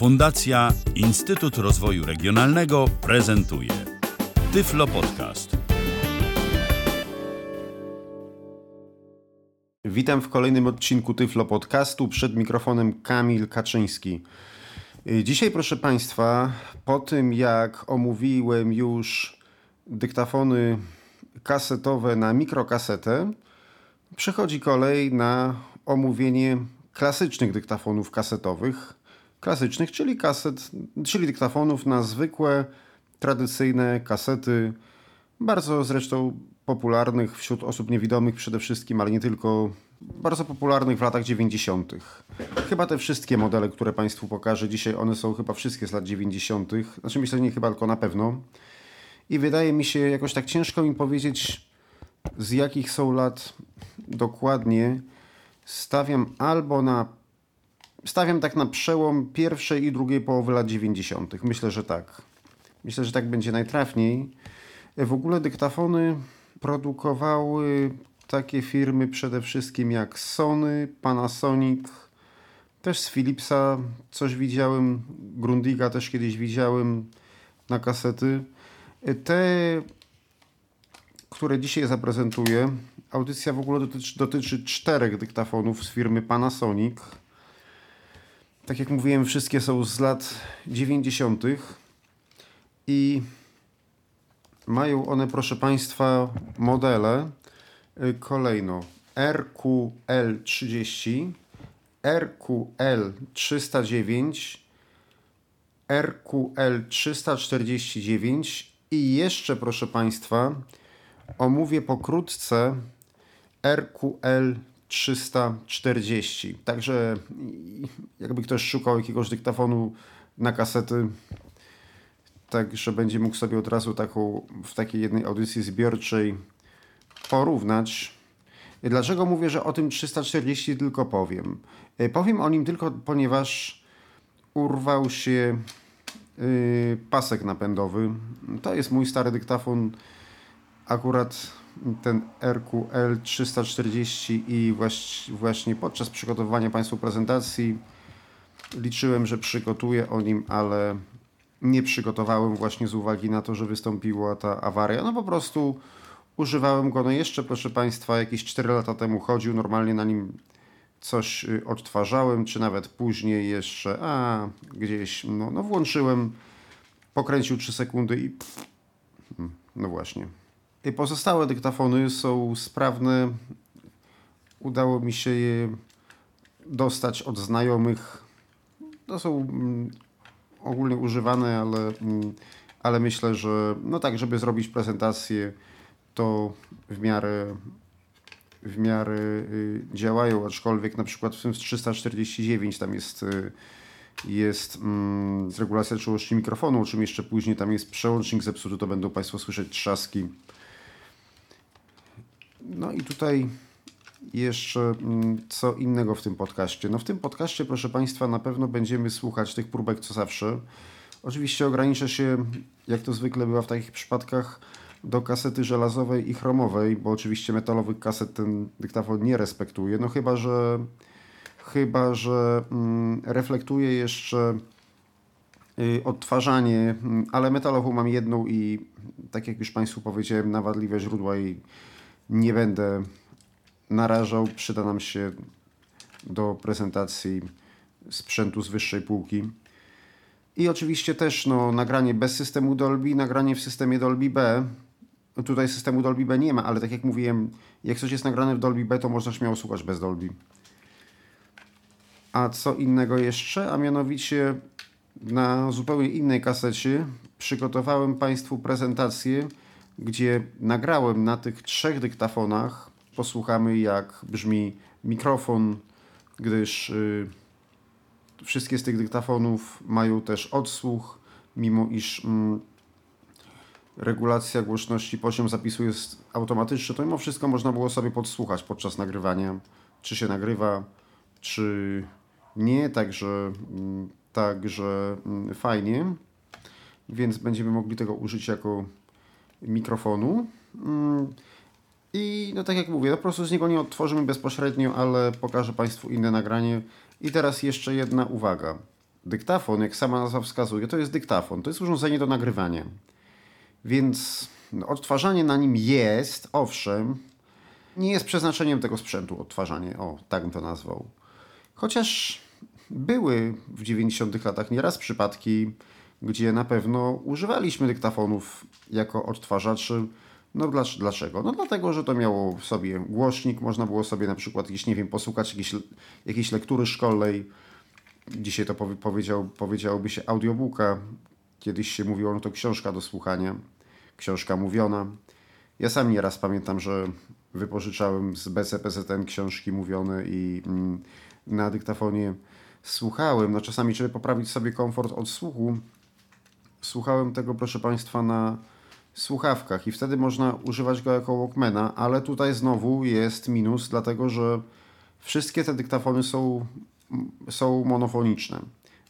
Fundacja Instytut Rozwoju Regionalnego prezentuje Tyflo Podcast. Witam w kolejnym odcinku Tyflo Podcastu. Przed mikrofonem Kamil Kaczyński. Dzisiaj, proszę Państwa, po tym jak omówiłem już dyktafony kasetowe na mikrokasetę, przychodzi kolej na omówienie klasycznych dyktafonów kasetowych. Klasycznych, czyli kaset, czyli dyktafonów na zwykłe, tradycyjne kasety, bardzo zresztą popularnych wśród osób niewidomych przede wszystkim, ale nie tylko, bardzo popularnych w latach 90. Chyba te wszystkie modele, które Państwu pokażę dzisiaj, one są chyba wszystkie z lat 90. Znaczy myślę, nie chyba, tylko na pewno. I wydaje mi się jakoś tak ciężko mi powiedzieć, z jakich są lat dokładnie. Stawiam albo na. Stawiam tak na przełom pierwszej i drugiej połowy lat 90. Myślę, że tak. Myślę, że tak będzie najtrafniej. W ogóle dyktafony produkowały takie firmy przede wszystkim jak Sony, Panasonic, też z Philipsa coś widziałem, Grundiga też kiedyś widziałem na kasety. Te, które dzisiaj zaprezentuję, audycja w ogóle dotyczy, dotyczy czterech dyktafonów z firmy Panasonic. Tak jak mówiłem, wszystkie są z lat 90. i mają one, proszę Państwa, modele kolejno RQL30, RQL309, RQL349 i jeszcze, proszę Państwa, omówię pokrótce RQL340. Także jakby ktoś szukał jakiegoś dyktafonu na kasety, także będzie mógł sobie od razu taką, w takiej jednej audycji zbiorczej porównać. Dlaczego mówię, że o tym 340 tylko powiem? Powiem o nim tylko, ponieważ urwał się yy, pasek napędowy. To jest mój stary dyktafon, akurat ten RQL 340 i właśnie podczas przygotowywania Państwu prezentacji liczyłem, że przygotuję o nim, ale nie przygotowałem właśnie z uwagi na to, że wystąpiła ta awaria. No po prostu używałem go, no jeszcze proszę Państwa, jakieś 4 lata temu chodził, normalnie na nim coś odtwarzałem, czy nawet później jeszcze, a gdzieś, no, no włączyłem, pokręcił 3 sekundy i pff, no właśnie. I pozostałe dyktafony są sprawne. Udało mi się je dostać od znajomych. To są mm, ogólnie używane, ale, mm, ale myślę, że no tak, żeby zrobić prezentację, to w miarę w miarę y, działają, aczkolwiek na przykład w tym 349 tam jest y, jest mm, regulacja czułości mikrofonu, o czym jeszcze później tam jest przełącznik zepsuty, to będą Państwo słyszeć trzaski. No i tutaj jeszcze mm, co innego w tym podcaście. No w tym podcaście, proszę Państwa, na pewno będziemy słuchać tych próbek co zawsze. Oczywiście ograniczę się, jak to zwykle bywa w takich przypadkach, do kasety żelazowej i chromowej, bo oczywiście metalowych kaset ten dyktafon nie respektuje, no chyba, że chyba, że mm, reflektuje jeszcze y, odtwarzanie, mm, ale metalową mam jedną i tak jak już Państwu powiedziałem, na wadliwe źródła i nie będę narażał. Przyda nam się do prezentacji sprzętu z wyższej półki. I oczywiście też no, nagranie bez systemu Dolby, nagranie w systemie Dolby B. Tutaj systemu Dolby B nie ma, ale tak jak mówiłem, jak coś jest nagrane w Dolby B, to można śmiało słuchać bez Dolby. A co innego jeszcze? A mianowicie na zupełnie innej kasecie przygotowałem Państwu prezentację, gdzie nagrałem na tych trzech dyktafonach. Posłuchamy, jak brzmi mikrofon, gdyż yy, wszystkie z tych dyktafonów mają też odsłuch, mimo iż yy, regulacja głośności poziom zapisu jest automatyczny, to mimo wszystko można było sobie podsłuchać podczas nagrywania, czy się nagrywa, czy nie, także, także fajnie, więc będziemy mogli tego użyć jako mikrofonu. I no tak jak mówię, no po prostu z niego nie odtworzymy bezpośrednio, ale pokażę Państwu inne nagranie. I teraz jeszcze jedna uwaga. dyktafon, jak sama nazwa wskazuje, to jest dyktafon. To jest urządzenie do nagrywania. Więc no, odtwarzanie na nim jest, owszem, nie jest przeznaczeniem tego sprzętu odtwarzanie, o, tak bym to nazwał. Chociaż były w 90 latach nieraz przypadki, gdzie na pewno używaliśmy dyktafonów jako odtwarzaczy. No dlaczego? No dlatego, że to miało w sobie głośnik, można było sobie na przykład jakieś, nie wiem, posłuchać jakiejś, jakiejś lektury szkolnej. Dzisiaj to powiedział, powiedziałoby się audiobooka. Kiedyś się mówiło, no to książka do słuchania, książka mówiona. Ja sam nieraz pamiętam, że wypożyczałem z BCPZN książki mówione i mm, na dyktafonie słuchałem. No czasami, żeby poprawić sobie komfort odsłuchu, słuchałem tego, proszę Państwa, na słuchawkach i wtedy można używać go jako Walkmana, ale tutaj znowu jest minus, dlatego że wszystkie te dyktafony są, są monofoniczne.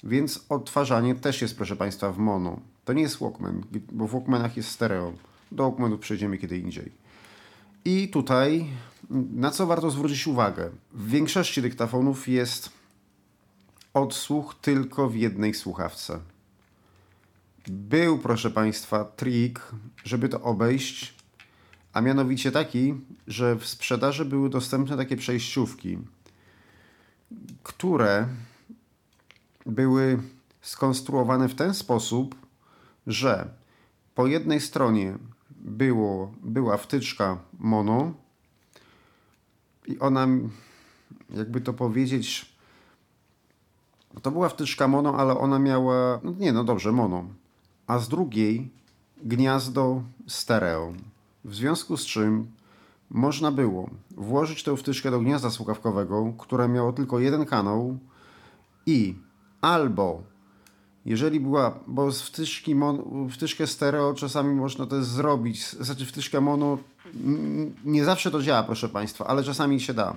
Więc odtwarzanie też jest, proszę Państwa, w mono. To nie jest Walkman, bo w Walkmanach jest stereo. Do Walkmanów przejdziemy kiedy indziej. I tutaj, na co warto zwrócić uwagę? W większości dyktafonów jest odsłuch tylko w jednej słuchawce. Był, proszę Państwa, trik, żeby to obejść, a mianowicie taki, że w sprzedaży były dostępne takie przejściówki, które były skonstruowane w ten sposób, że po jednej stronie było, była wtyczka mono i ona, jakby to powiedzieć, to była wtyczka mono, ale ona miała, no nie no dobrze, mono, a z drugiej gniazdo stereo. W związku z czym można było włożyć tę wtyczkę do gniazda słuchawkowego, które miało tylko jeden kanał i albo jeżeli była, bo z wtyczki mon, wtyczkę stereo czasami można to zrobić, znaczy wtyczkę mono nie zawsze to działa, proszę Państwa, ale czasami się da.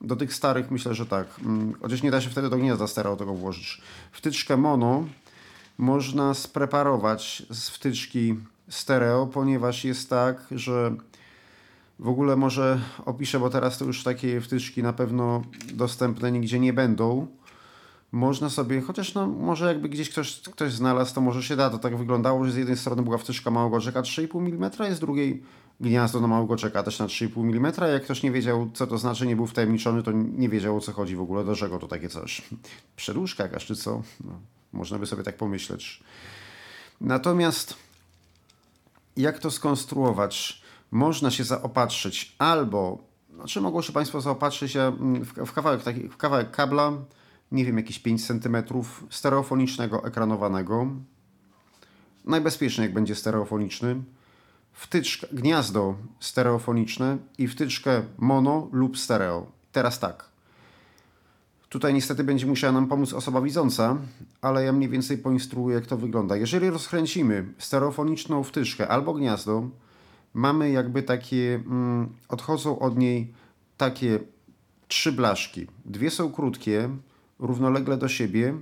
Do tych starych myślę, że tak. Mm, chociaż nie da się wtedy do gniazda stereo tego włożyć. Wtyczkę mono można spreparować z wtyczki stereo, ponieważ jest tak, że w ogóle może opiszę, bo teraz to już takie wtyczki na pewno dostępne nigdzie nie będą można sobie, chociaż no, może jakby gdzieś ktoś, ktoś znalazł, to może się da. To tak wyglądało, że z jednej strony była wtyczka małego czeka 3,5 mm, a z drugiej gniazdo na małego czeka też na 3,5 mm. Jak ktoś nie wiedział, co to znaczy, nie był wtajemniczony, to nie wiedział, o co chodzi w ogóle, dlaczego to takie coś. Przedłużka jakaś, czy co? No, można by sobie tak pomyśleć. Natomiast jak to skonstruować? Można się zaopatrzyć albo, znaczy mogą się Państwo zaopatrzyć w, w kawałek, taki, w kawałek kabla, nie wiem, jakieś 5 cm stereofonicznego ekranowanego. Najbezpieczniej jak będzie stereofoniczny. Wtyczkę, gniazdo stereofoniczne i wtyczkę mono lub stereo. Teraz tak. Tutaj niestety będzie musiała nam pomóc osoba widząca, ale ja mniej więcej poinstruuję, jak to wygląda. Jeżeli rozkręcimy stereofoniczną wtyczkę albo gniazdo, mamy jakby takie, mm, odchodzą od niej takie trzy blaszki. Dwie są krótkie, równolegle do siebie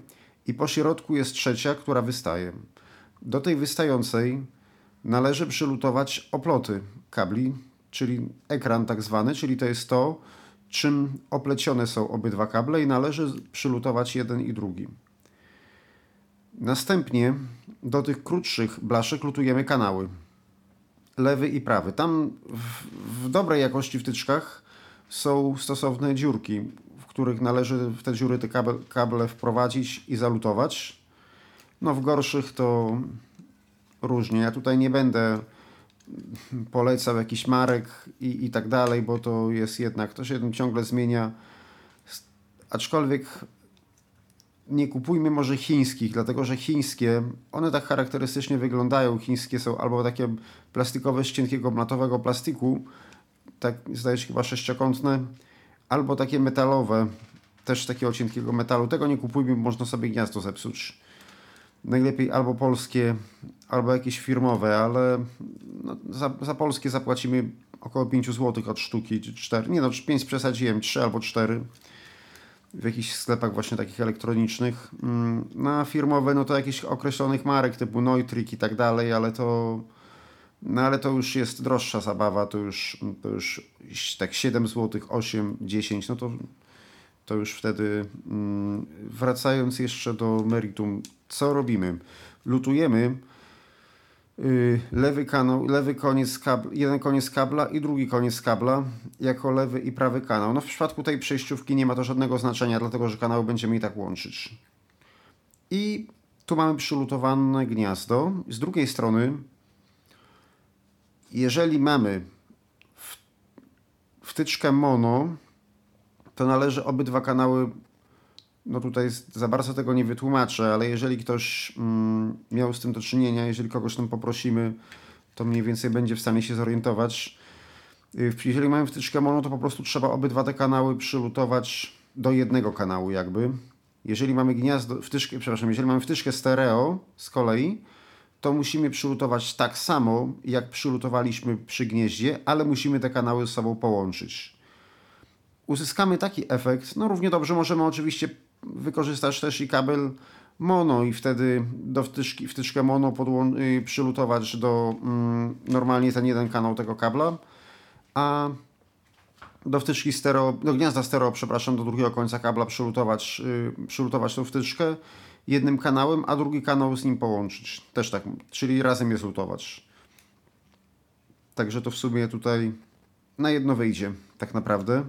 i po środku jest trzecia, która wystaje. Do tej wystającej należy przylutować oploty kabli, czyli ekran tak zwany, czyli to jest to, czym oplecione są obydwa kable i należy przylutować jeden i drugi. Następnie do tych krótszych blaszek lutujemy kanały. Lewy i prawy. Tam w, w dobrej jakości wtyczkach są stosowne dziurki, których należy w te dziury te kable, kable wprowadzić i zalutować. No w gorszych to różnie. Ja tutaj nie będę polecał jakichś marek i, i tak dalej, bo to jest jednak, to się ciągle zmienia. Aczkolwiek nie kupujmy może chińskich, dlatego że chińskie, one tak charakterystycznie wyglądają. Chińskie są albo takie plastikowe z cienkiego matowego plastiku, tak zdaje się chyba sześciokątne, albo takie metalowe, też takiego cienkiego metalu. Tego nie kupujmy, można sobie gniazdo zepsuć. Najlepiej albo polskie, albo jakieś firmowe, ale no, za, za polskie zapłacimy około 5 zł od sztuki, czy 4. Nie no, 5 przesadziłem, 3 albo 4 w jakichś sklepach właśnie takich elektronicznych. Mm, na firmowe, no to jakichś określonych marek typu Neutrik i tak dalej, ale to no ale to już jest droższa zabawa, to już, to już tak 7 zł, 8, 10, no to, to już wtedy mm, wracając jeszcze do meritum, co robimy? Lutujemy y, lewy kanał, lewy koniec kabla, jeden koniec kabla i drugi koniec kabla jako lewy i prawy kanał. No w przypadku tej przejściówki nie ma to żadnego znaczenia, dlatego że kanały będziemy i tak łączyć. I tu mamy przylutowane gniazdo. Z drugiej strony, jeżeli mamy wtyczkę mono, to należy obydwa kanały, no tutaj za bardzo tego nie wytłumaczę, ale jeżeli ktoś mm, miał z tym do czynienia, jeżeli kogoś tam poprosimy, to mniej więcej będzie w stanie się zorientować. Y, jeżeli mamy wtyczkę mono, to po prostu trzeba obydwa te kanały przylutować do jednego kanału jakby. Jeżeli mamy gniazdo, wtyczkę, przepraszam, jeżeli mamy wtyczkę stereo z kolei, to musimy przylutować tak samo, jak przylutowaliśmy przy gnieździe, ale musimy te kanały ze sobą połączyć. Uzyskamy taki efekt, no równie dobrze możemy oczywiście wykorzystać też i kabel mono i wtedy do wtyczki, wtyczkę mono podłą- y, przylutować do mm, normalnie ten jeden kanał tego kabla, a do wtyczki stereo, do gniazda stereo, przepraszam, do drugiego końca kabla przylutować, yy, przylutować tą wtyczkę jednym kanałem, a drugi kanał z nim połączyć. Też tak, czyli razem je zlutować. Także to w sumie tutaj na jedno wyjdzie, tak naprawdę.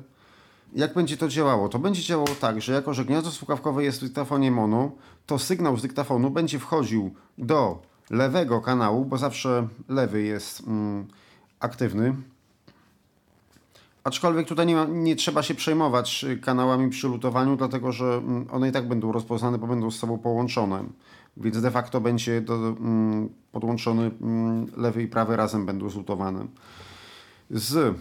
Jak będzie to działało? To będzie działało tak, że jako, że gniazdo słuchawkowe jest w dyktafonie mono, to sygnał z dyktafonu będzie wchodził do lewego kanału, bo zawsze lewy jest mm, aktywny, Aczkolwiek tutaj nie, ma, nie trzeba się przejmować y, kanałami przy lutowaniu, dlatego że mm, one i tak będą rozpoznane, bo będą z sobą połączone. Więc de facto będzie do, mm, podłączony mm, lewy i prawy razem będą zlutowane. Z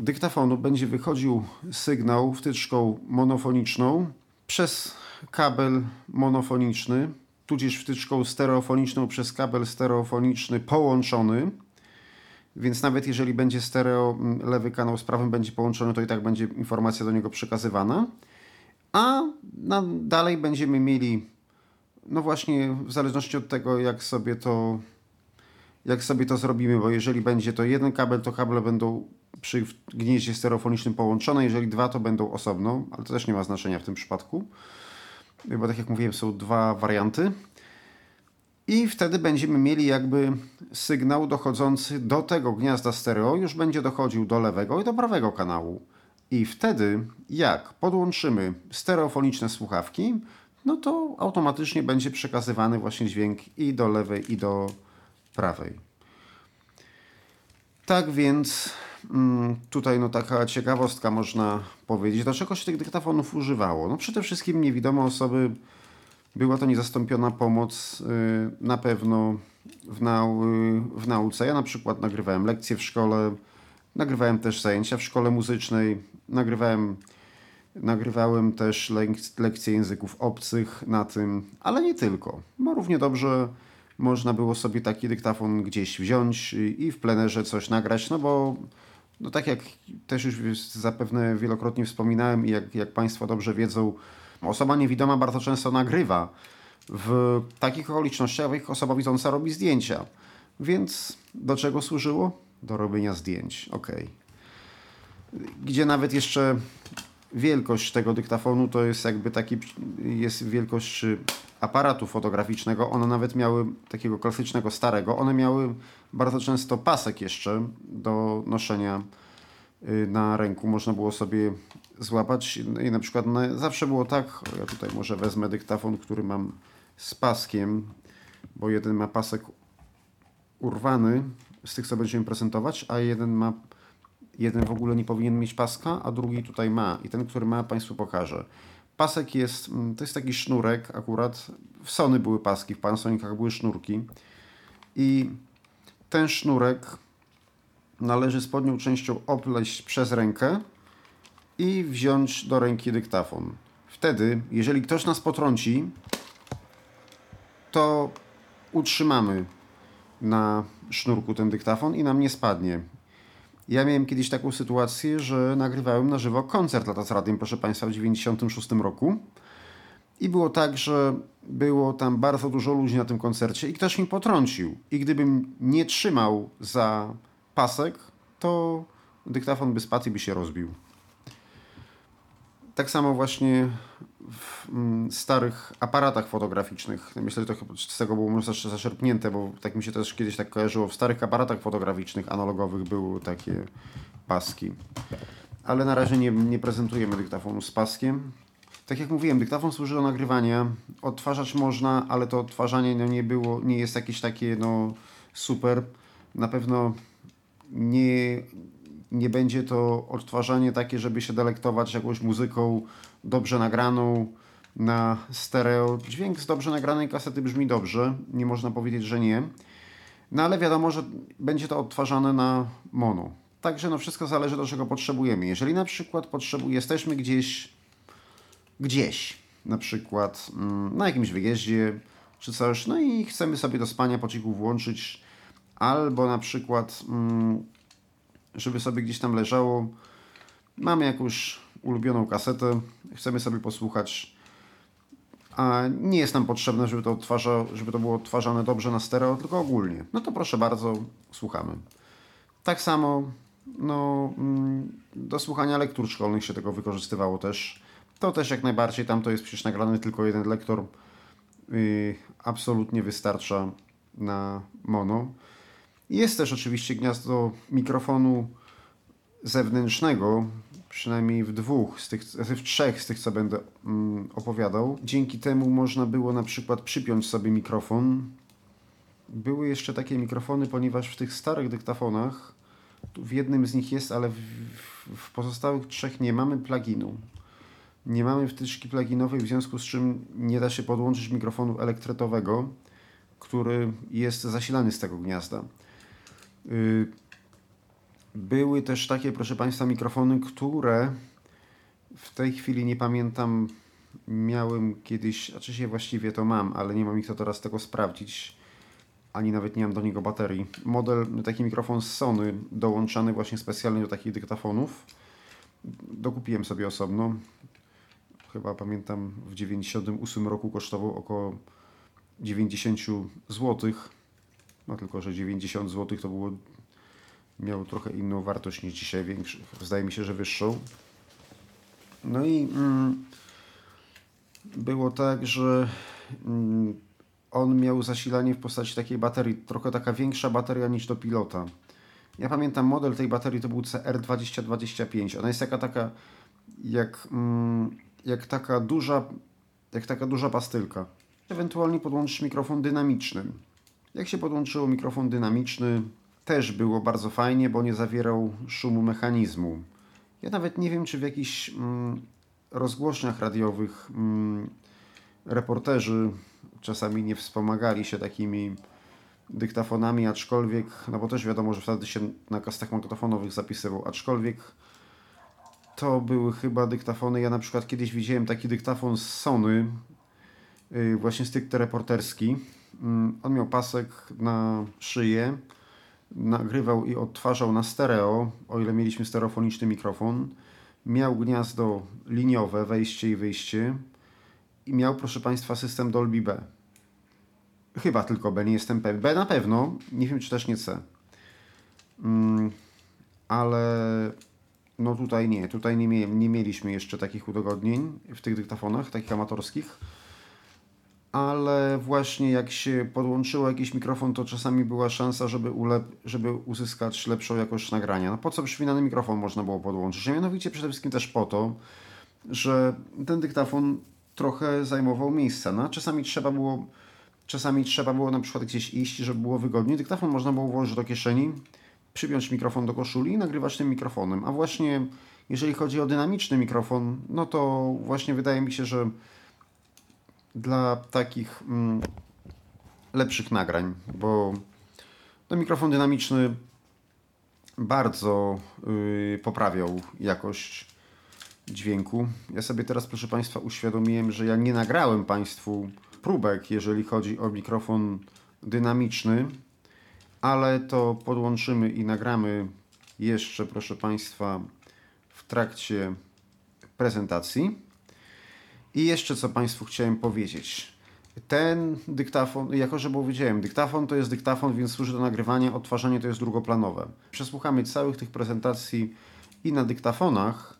dyktafonu będzie wychodził sygnał wtyczką monofoniczną przez kabel monofoniczny, tudzież wtyczką stereofoniczną przez kabel stereofoniczny połączony więc nawet jeżeli będzie stereo, lewy kanał z prawym będzie połączony, to i tak będzie informacja do niego przekazywana. A na, dalej będziemy mieli, no właśnie w zależności od tego, jak sobie to jak sobie to zrobimy, bo jeżeli będzie to jeden kabel, to kable będą przy gnieździe stereofonicznym połączone, jeżeli dwa, to będą osobno, ale to też nie ma znaczenia w tym przypadku, bo tak jak mówiłem, są dwa warianty i wtedy będziemy mieli jakby sygnał dochodzący do tego gniazda stereo, już będzie dochodził do lewego i do prawego kanału. I wtedy, jak podłączymy stereofoniczne słuchawki, no to automatycznie będzie przekazywany właśnie dźwięk i do lewej, i do prawej. Tak więc mm, tutaj no taka ciekawostka można powiedzieć. Dlaczego się tych dyktafonów używało? No przede wszystkim niewidome osoby była to niezastąpiona pomoc y, na pewno w, nau w nauce. Ja na przykład nagrywałem lekcje w szkole, nagrywałem też zajęcia w szkole muzycznej, nagrywałem, nagrywałem też lek lekcje języków obcych na tym, ale nie tylko, bo równie dobrze można było sobie taki dyktafon gdzieś wziąć i w plenerze coś nagrać, no bo no tak jak też już zapewne wielokrotnie wspominałem i jak, jak Państwo dobrze wiedzą, Osoba niewidoma bardzo często nagrywa. W takich okolicznościach osoba widząca robi zdjęcia. Więc do czego służyło? Do robienia zdjęć. Ok. Gdzie nawet jeszcze wielkość tego dyktafonu to jest jakby taki, jest wielkość aparatu fotograficznego. One nawet miały takiego klasycznego, starego. One miały bardzo często pasek jeszcze do noszenia y, na ręku. Można było sobie złapać. I na przykład no, zawsze było tak, ja tutaj może wezmę dyktafon, który mam z paskiem, bo jeden ma pasek urwany z tych, co będziemy prezentować, a jeden ma jeden w ogóle nie powinien mieć paska, a drugi tutaj ma. I ten, który ma, Państwu pokażę. Pasek jest, mm, to jest taki sznurek akurat. W Sony były paski, w Panasonicach były sznurki. I ten sznurek należy spodnią częścią opleść przez rękę i wziąć do ręki dyktafon. Wtedy, jeżeli ktoś nas potrąci, to utrzymamy na sznurku ten dyktafon i nam nie spadnie. Ja miałem kiedyś taką sytuację, że nagrywałem na żywo koncert Lata z proszę Państwa, w 1996 roku. I było tak, że było tam bardzo dużo ludzi na tym koncercie i ktoś mi potrącił. I gdybym nie trzymał za pasek, to dyktafon by spadł i by się rozbił. Tak samo właśnie w mm, starych aparatach fotograficznych. Myślę, że to z tego było może zaczerpnięte, bo tak mi się też kiedyś tak kojarzyło. W starych aparatach fotograficznych analogowych były takie paski. Ale na razie nie, nie prezentujemy dyktafonu z paskiem. Tak jak mówiłem, dyktafon służy do nagrywania. Odtwarzać można, ale to odtwarzanie no, nie było, nie jest jakieś takie no, super. Na pewno nie, nie będzie to odtwarzanie takie, żeby się delektować jakąś muzyką dobrze nagraną na stereo. Dźwięk z dobrze nagranej kasety brzmi dobrze, nie można powiedzieć, że nie. No ale wiadomo, że będzie to odtwarzane na mono. Także no wszystko zależy do czego potrzebujemy. Jeżeli na przykład potrzebu jesteśmy gdzieś, gdzieś, na przykład mm, na jakimś wyjeździe czy coś, no i chcemy sobie do spania po cichu włączyć, albo na przykład, mm, żeby sobie gdzieś tam leżało, mamy jakąś ulubioną kasetę, chcemy sobie posłuchać, a nie jest nam potrzebne, żeby to, żeby to było odtwarzane dobrze na stereo, tylko ogólnie. No to proszę bardzo, słuchamy. Tak samo no, mm, do słuchania lektur szkolnych się tego wykorzystywało też. To też jak najbardziej, tam to jest przecież nagrany tylko jeden lektor. Yy, absolutnie wystarcza na mono. Jest też oczywiście gniazdo mikrofonu zewnętrznego, przynajmniej w dwóch, z tych, w trzech z tych, co będę mm, opowiadał. Dzięki temu można było na przykład przypiąć sobie mikrofon. Były jeszcze takie mikrofony, ponieważ w tych starych dyktafonach, w jednym z nich jest, ale w, w pozostałych trzech nie mamy pluginu. Nie mamy wtyczki pluginowej, w związku z czym nie da się podłączyć mikrofonu elektretowego, który jest zasilany z tego gniazda. Y, były też takie, proszę Państwa, mikrofony, które w tej chwili nie pamiętam, miałem kiedyś, znaczy się właściwie to mam, ale nie mam ich to teraz tego sprawdzić, ani nawet nie mam do niego baterii. Model, taki mikrofon z Sony, dołączany właśnie specjalnie do takich dyktafonów. Dokupiłem sobie osobno. Chyba pamiętam w 98 roku kosztował około 90 zł. No tylko, że 90 zł to było miał trochę inną wartość niż dzisiaj, większy, zdaje mi się, że wyższą. No i mm, było tak, że mm, on miał zasilanie w postaci takiej baterii, trochę taka większa bateria niż do pilota. Ja pamiętam model tej baterii to był CR2025. Ona jest taka taka jak, mm, jak taka duża jak taka duża pastylka. Ewentualnie podłączyć mikrofon dynamiczny. Jak się podłączyło mikrofon dynamiczny, też było bardzo fajnie, bo nie zawierał szumu mechanizmu. Ja nawet nie wiem, czy w jakichś mm, rozgłośniach radiowych mm, reporterzy czasami nie wspomagali się takimi dyktafonami, aczkolwiek, no bo też wiadomo, że wtedy się na kastach magnetofonowych zapisywał, aczkolwiek to były chyba dyktafony, ja na przykład kiedyś widziałem taki dyktafon z Sony, yy, właśnie stricte reporterski. Yy, on miał pasek na szyję, nagrywał i odtwarzał na stereo, o ile mieliśmy stereofoniczny mikrofon. Miał gniazdo liniowe, wejście i wyjście. I miał, proszę Państwa, system Dolby B. Chyba tylko B, nie jestem pewien. B na pewno, nie wiem czy też nie C. Mm, ale no tutaj nie, tutaj nie, nie mieliśmy jeszcze takich udogodnień w tych dyktafonach, takich amatorskich ale właśnie jak się podłączyło jakiś mikrofon, to czasami była szansa, żeby, ulep, żeby uzyskać lepszą jakość nagrania. No po co przypinany mikrofon można było podłączyć? A mianowicie przede wszystkim też po to, że ten dyktafon trochę zajmował miejsca. No, czasami trzeba było czasami trzeba było na przykład gdzieś iść, żeby było wygodniej. Dyktafon można było włożyć do kieszeni, przypiąć mikrofon do koszuli i nagrywać tym mikrofonem. A właśnie jeżeli chodzi o dynamiczny mikrofon, no to właśnie wydaje mi się, że dla takich mm, lepszych nagrań, bo no, mikrofon dynamiczny bardzo yy, poprawiał jakość dźwięku. Ja sobie teraz, proszę Państwa, uświadomiłem, że ja nie nagrałem Państwu próbek, jeżeli chodzi o mikrofon dynamiczny, ale to podłączymy i nagramy jeszcze, proszę Państwa, w trakcie prezentacji. I jeszcze co Państwu chciałem powiedzieć. Ten dyktafon, jako że powiedziałem, dyktafon to jest dyktafon, więc służy do nagrywania, odtwarzanie to jest drugoplanowe. Przesłuchamy całych tych prezentacji i na dyktafonach,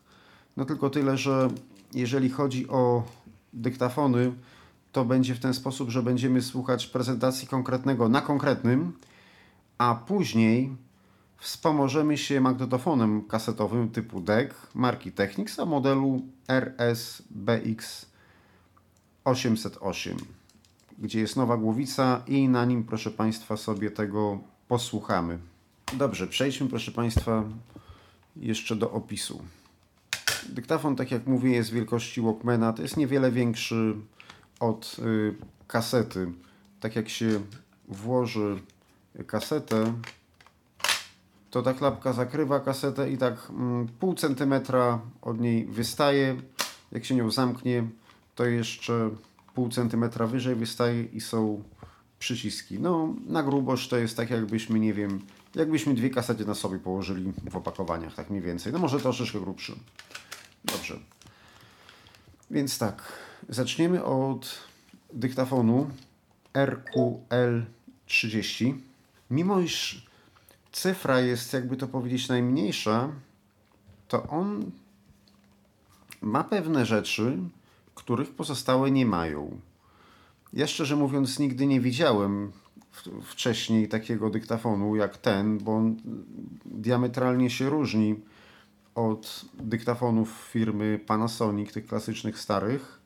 no tylko tyle, że jeżeli chodzi o dyktafony, to będzie w ten sposób, że będziemy słuchać prezentacji konkretnego na konkretnym, a później wspomożemy się magnetofonem kasetowym typu DEC marki Technics a modelu RSBX 808, gdzie jest nowa głowica i na nim, proszę Państwa, sobie tego posłuchamy. Dobrze, przejdźmy, proszę Państwa, jeszcze do opisu. Dyktafon, tak jak mówię, jest wielkości Walkmana. To jest niewiele większy od y, kasety. Tak jak się włoży kasetę, to ta klapka zakrywa kasetę i tak mm, pół centymetra od niej wystaje. Jak się nią zamknie, to jeszcze pół centymetra wyżej wystaje i są przyciski. No, na grubość to jest tak jakbyśmy, nie wiem, jakbyśmy dwie kasety na sobie położyli w opakowaniach, tak mniej więcej. No może troszeczkę grubszy. Dobrze. Więc tak, zaczniemy od dyktafonu RQL30. Mimo iż cyfra jest, jakby to powiedzieć, najmniejsza, to on ma pewne rzeczy, których pozostałe nie mają. Ja szczerze mówiąc nigdy nie widziałem wcześniej takiego dyktafonu jak ten, bo on diametralnie się różni od dyktafonów firmy Panasonic, tych klasycznych starych.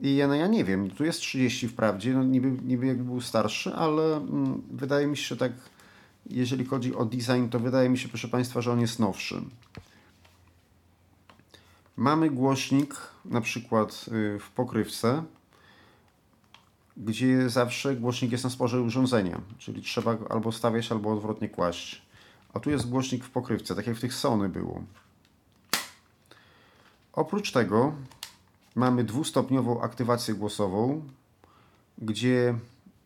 I ja, no ja nie wiem, tu jest 30 wprawdzie, no niby, niby jakby był starszy, ale mm, wydaje mi się, że tak jeżeli chodzi o design, to wydaje mi się, proszę Państwa, że on jest nowszy. Mamy głośnik na przykład y, w pokrywce, gdzie zawsze głośnik jest na sporze urządzenia, czyli trzeba albo stawiać, albo odwrotnie kłaść. A tu jest głośnik w pokrywce, tak jak w tych Sony było. Oprócz tego mamy dwustopniową aktywację głosową, gdzie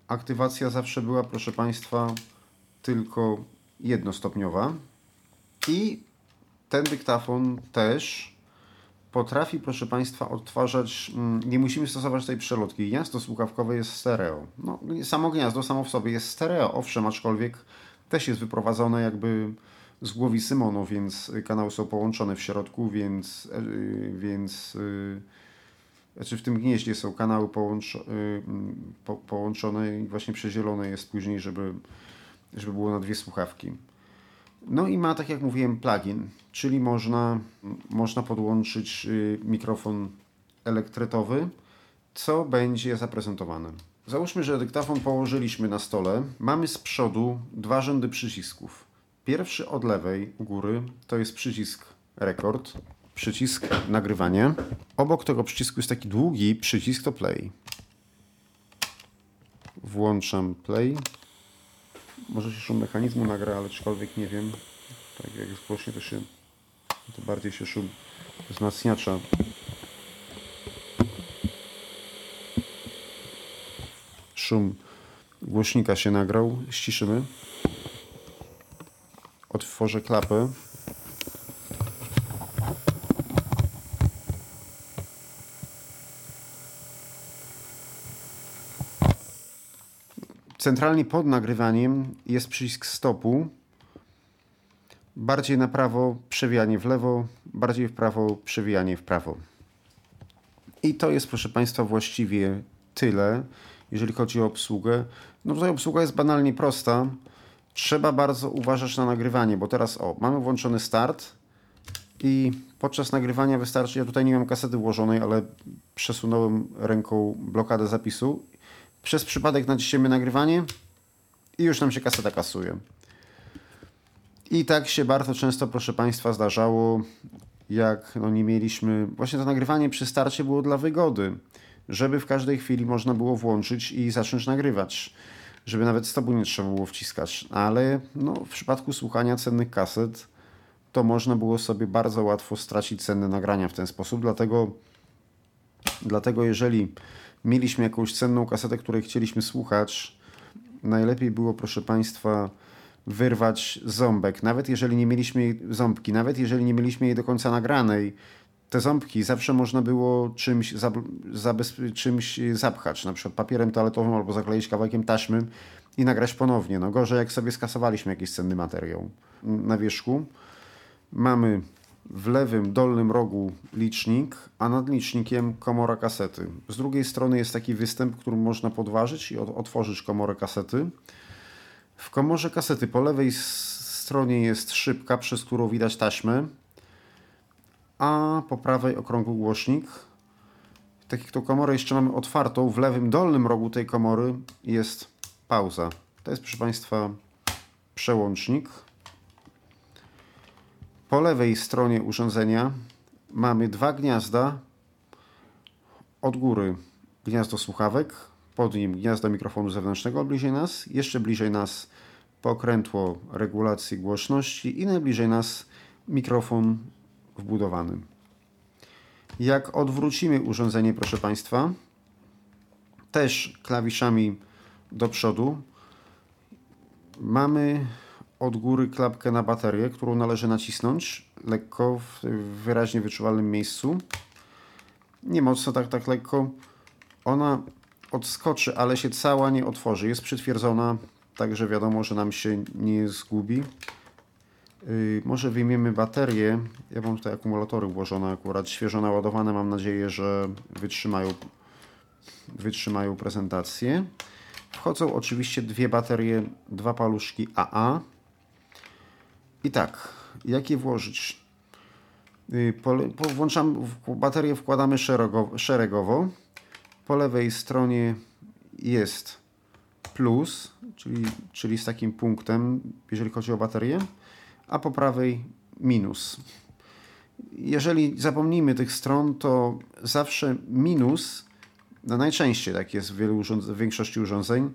aktywacja zawsze była, proszę Państwa, tylko jednostopniowa. I ten dyktafon też potrafi, proszę Państwa, odtwarzać, mm, nie musimy stosować tej przelotki. Gniazdo słuchawkowe jest stereo. No, samo gniazdo samo w sobie jest stereo, owszem, aczkolwiek też jest wyprowadzone jakby z głowy mono, więc kanały są połączone w środku, więc, e, więc e, znaczy w tym gnieździe są kanały e, po, połączone i właśnie przezielone jest później, żeby, żeby było na dwie słuchawki. No i ma, tak jak mówiłem, plugin, czyli można, można podłączyć mikrofon elektretowy, co będzie zaprezentowane. Załóżmy, że dyktafon położyliśmy na stole. Mamy z przodu dwa rzędy przycisków. Pierwszy od lewej u góry to jest przycisk rekord, przycisk nagrywanie. Obok tego przycisku jest taki długi przycisk to play. Włączam play. Może się szum mechanizmu nagra, ale aczkolwiek nie wiem. Tak jak jest to się to bardziej się szum wzmacniacza szum głośnika się nagrał. Ściszymy. Otworzę klapę. Centralnie pod nagrywaniem jest przycisk stopu. Bardziej na prawo przewijanie w lewo, bardziej w prawo przewijanie w prawo. I to jest, proszę Państwa, właściwie tyle jeżeli chodzi o obsługę. No tutaj obsługa jest banalnie prosta. Trzeba bardzo uważać na nagrywanie, bo teraz o, mamy włączony start i podczas nagrywania wystarczy, ja tutaj nie mam kasety włożonej, ale przesunąłem ręką blokadę zapisu. Przez przypadek naciśniemy nagrywanie i już nam się kaseta kasuje. I tak się bardzo często, proszę Państwa, zdarzało, jak no nie mieliśmy. Właśnie to nagrywanie przy starcie było dla wygody żeby w każdej chwili można było włączyć i zacząć nagrywać. Żeby nawet stopu nie trzeba było wciskać. Ale no, w przypadku słuchania cennych kaset to można było sobie bardzo łatwo stracić cenne nagrania w ten sposób. Dlatego, dlatego jeżeli mieliśmy jakąś cenną kasetę, której chcieliśmy słuchać, najlepiej było, proszę Państwa, wyrwać ząbek. Nawet jeżeli nie mieliśmy jej, ząbki, nawet jeżeli nie mieliśmy jej do końca nagranej, te ząbki zawsze można było czymś, czymś zapchać, na przykład papierem toaletowym albo zakleić kawałkiem taśmy i nagrać ponownie. No gorzej jak sobie skasowaliśmy jakiś cenny materiał. Na wierzchu mamy w lewym dolnym rogu licznik, a nad licznikiem komora kasety. Z drugiej strony jest taki występ, który można podważyć i otworzyć komorę kasety. W komorze kasety po lewej stronie jest szybka, przez którą widać taśmę, a po prawej okrągły głośnik. Tak tą komorę jeszcze mamy otwartą, w lewym dolnym rogu tej komory jest pauza. To jest, proszę Państwa, przełącznik. Po lewej stronie urządzenia mamy dwa gniazda. Od góry gniazdo słuchawek, pod nim gniazdo mikrofonu zewnętrznego bliżej nas, jeszcze bliżej nas pokrętło regulacji głośności i najbliżej nas mikrofon wbudowany. Jak odwrócimy urządzenie, proszę Państwa, też klawiszami do przodu, mamy od góry klapkę na baterię, którą należy nacisnąć lekko w wyraźnie wyczuwalnym miejscu. Nie mocno, tak, tak lekko. Ona odskoczy, ale się cała nie otworzy. Jest przytwierdzona, także wiadomo, że nam się nie zgubi. Yy, może wyjmiemy baterię. Ja mam tutaj akumulatory włożone akurat, świeżo naładowane. Mam nadzieję, że wytrzymają, wytrzymają prezentację. Wchodzą oczywiście dwie baterie, dwa paluszki AA. I tak, jak je włożyć? Y, po, włączamy, baterię wkładamy szeregowo, szeregowo. Po lewej stronie jest plus, czyli, czyli z takim punktem, jeżeli chodzi o baterię, a po prawej minus. Jeżeli zapomnimy tych stron, to zawsze minus, no najczęściej tak jest w, wielu w większości urządzeń,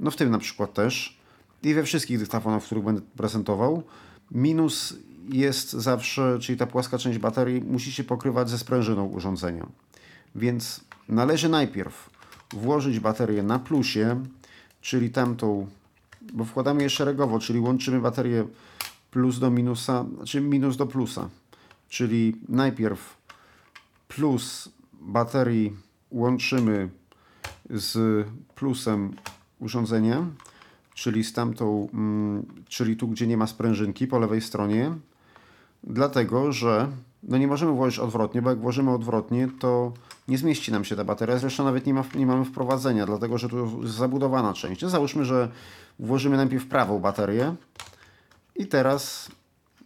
no w tym na przykład też i we wszystkich dyktafonach, których będę prezentował, Minus jest zawsze, czyli ta płaska część baterii musi się pokrywać ze sprężyną urządzenia. Więc należy najpierw włożyć baterię na plusie, czyli tamtą, bo wkładamy je szeregowo, czyli łączymy baterię plus do minusa, znaczy minus do plusa. Czyli najpierw plus baterii łączymy z plusem urządzenia, czyli z tamtą, mm, czyli tu, gdzie nie ma sprężynki po lewej stronie, dlatego, że no nie możemy włożyć odwrotnie, bo jak włożymy odwrotnie, to nie zmieści nam się ta bateria. Zresztą nawet nie, ma, nie mamy wprowadzenia, dlatego że tu jest zabudowana część. No załóżmy, że włożymy najpierw prawą baterię i teraz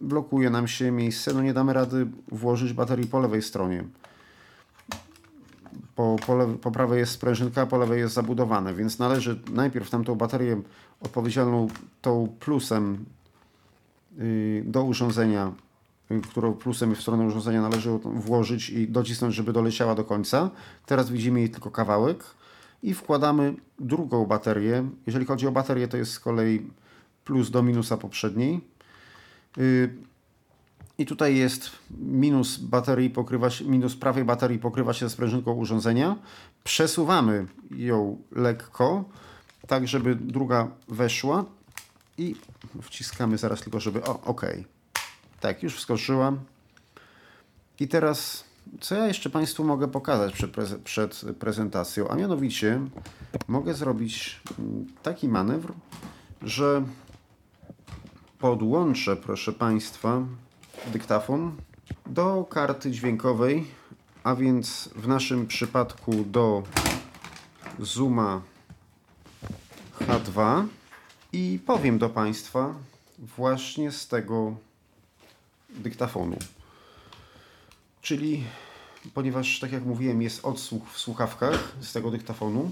blokuje nam się miejsce. No nie damy rady włożyć baterii po lewej stronie po, po, po prawej jest sprężynka, po lewej jest zabudowane, więc należy najpierw tamtą baterię odpowiedzialną tą plusem yy, do urządzenia, yy, którą plusem w stronę urządzenia należy włożyć i docisnąć, żeby doleciała do końca. Teraz widzimy jej tylko kawałek i wkładamy drugą baterię. Jeżeli chodzi o baterię, to jest z kolei plus do minusa poprzedniej. Yy, i tutaj jest minus baterii pokrywa się, minus prawej baterii pokrywa się ze sprężynką urządzenia. Przesuwamy ją lekko, tak żeby druga weszła i wciskamy zaraz tylko, żeby... O, ok. Tak, już wskoczyła. I teraz, co ja jeszcze Państwu mogę pokazać przed, przed prezentacją? A mianowicie mogę zrobić mm, taki manewr, że podłączę, proszę Państwa, dyktafon do karty dźwiękowej, a więc w naszym przypadku do Zooma H2 i powiem do Państwa właśnie z tego dyktafonu. Czyli, ponieważ tak jak mówiłem, jest odsłuch w słuchawkach z tego dyktafonu,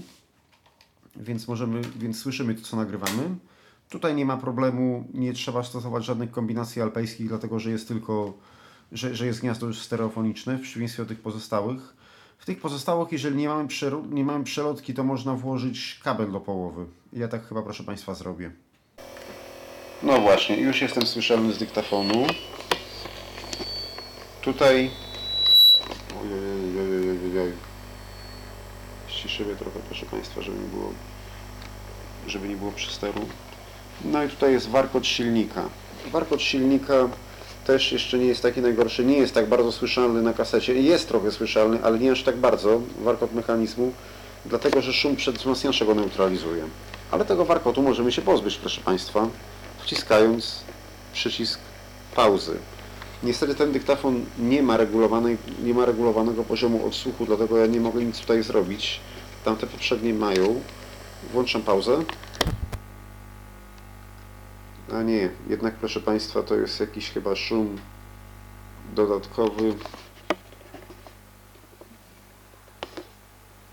więc możemy, więc słyszymy to, co nagrywamy. Tutaj nie ma problemu, nie trzeba stosować żadnych kombinacji alpejskich, dlatego że jest tylko, że, że jest gniazdo już stereofoniczne, w przeciwieństwie do tych pozostałych. W tych pozostałych, jeżeli nie mamy, nie mamy przelotki, to można włożyć kabel do połowy. Ja tak chyba, proszę Państwa, zrobię. No właśnie, już jestem słyszalny z dyktafonu. Tutaj... Ojej, Ściszymy trochę, proszę Państwa, żeby nie było, żeby nie było przysteru. No i tutaj jest warkot silnika. Warkot silnika też jeszcze nie jest taki najgorszy, nie jest tak bardzo słyszalny na kasecie. Jest trochę słyszalny, ale nie aż tak bardzo, warkot mechanizmu, dlatego że szum przedwzmacniacza go neutralizuje. Ale tego warkotu możemy się pozbyć, proszę Państwa, wciskając przycisk pauzy. Niestety ten dyktafon nie ma, regulowanej, nie ma regulowanego poziomu odsłuchu, dlatego ja nie mogę nic tutaj zrobić. Tamte poprzednie mają. Włączam pauzę. A nie, jednak proszę Państwa, to jest jakiś chyba szum dodatkowy.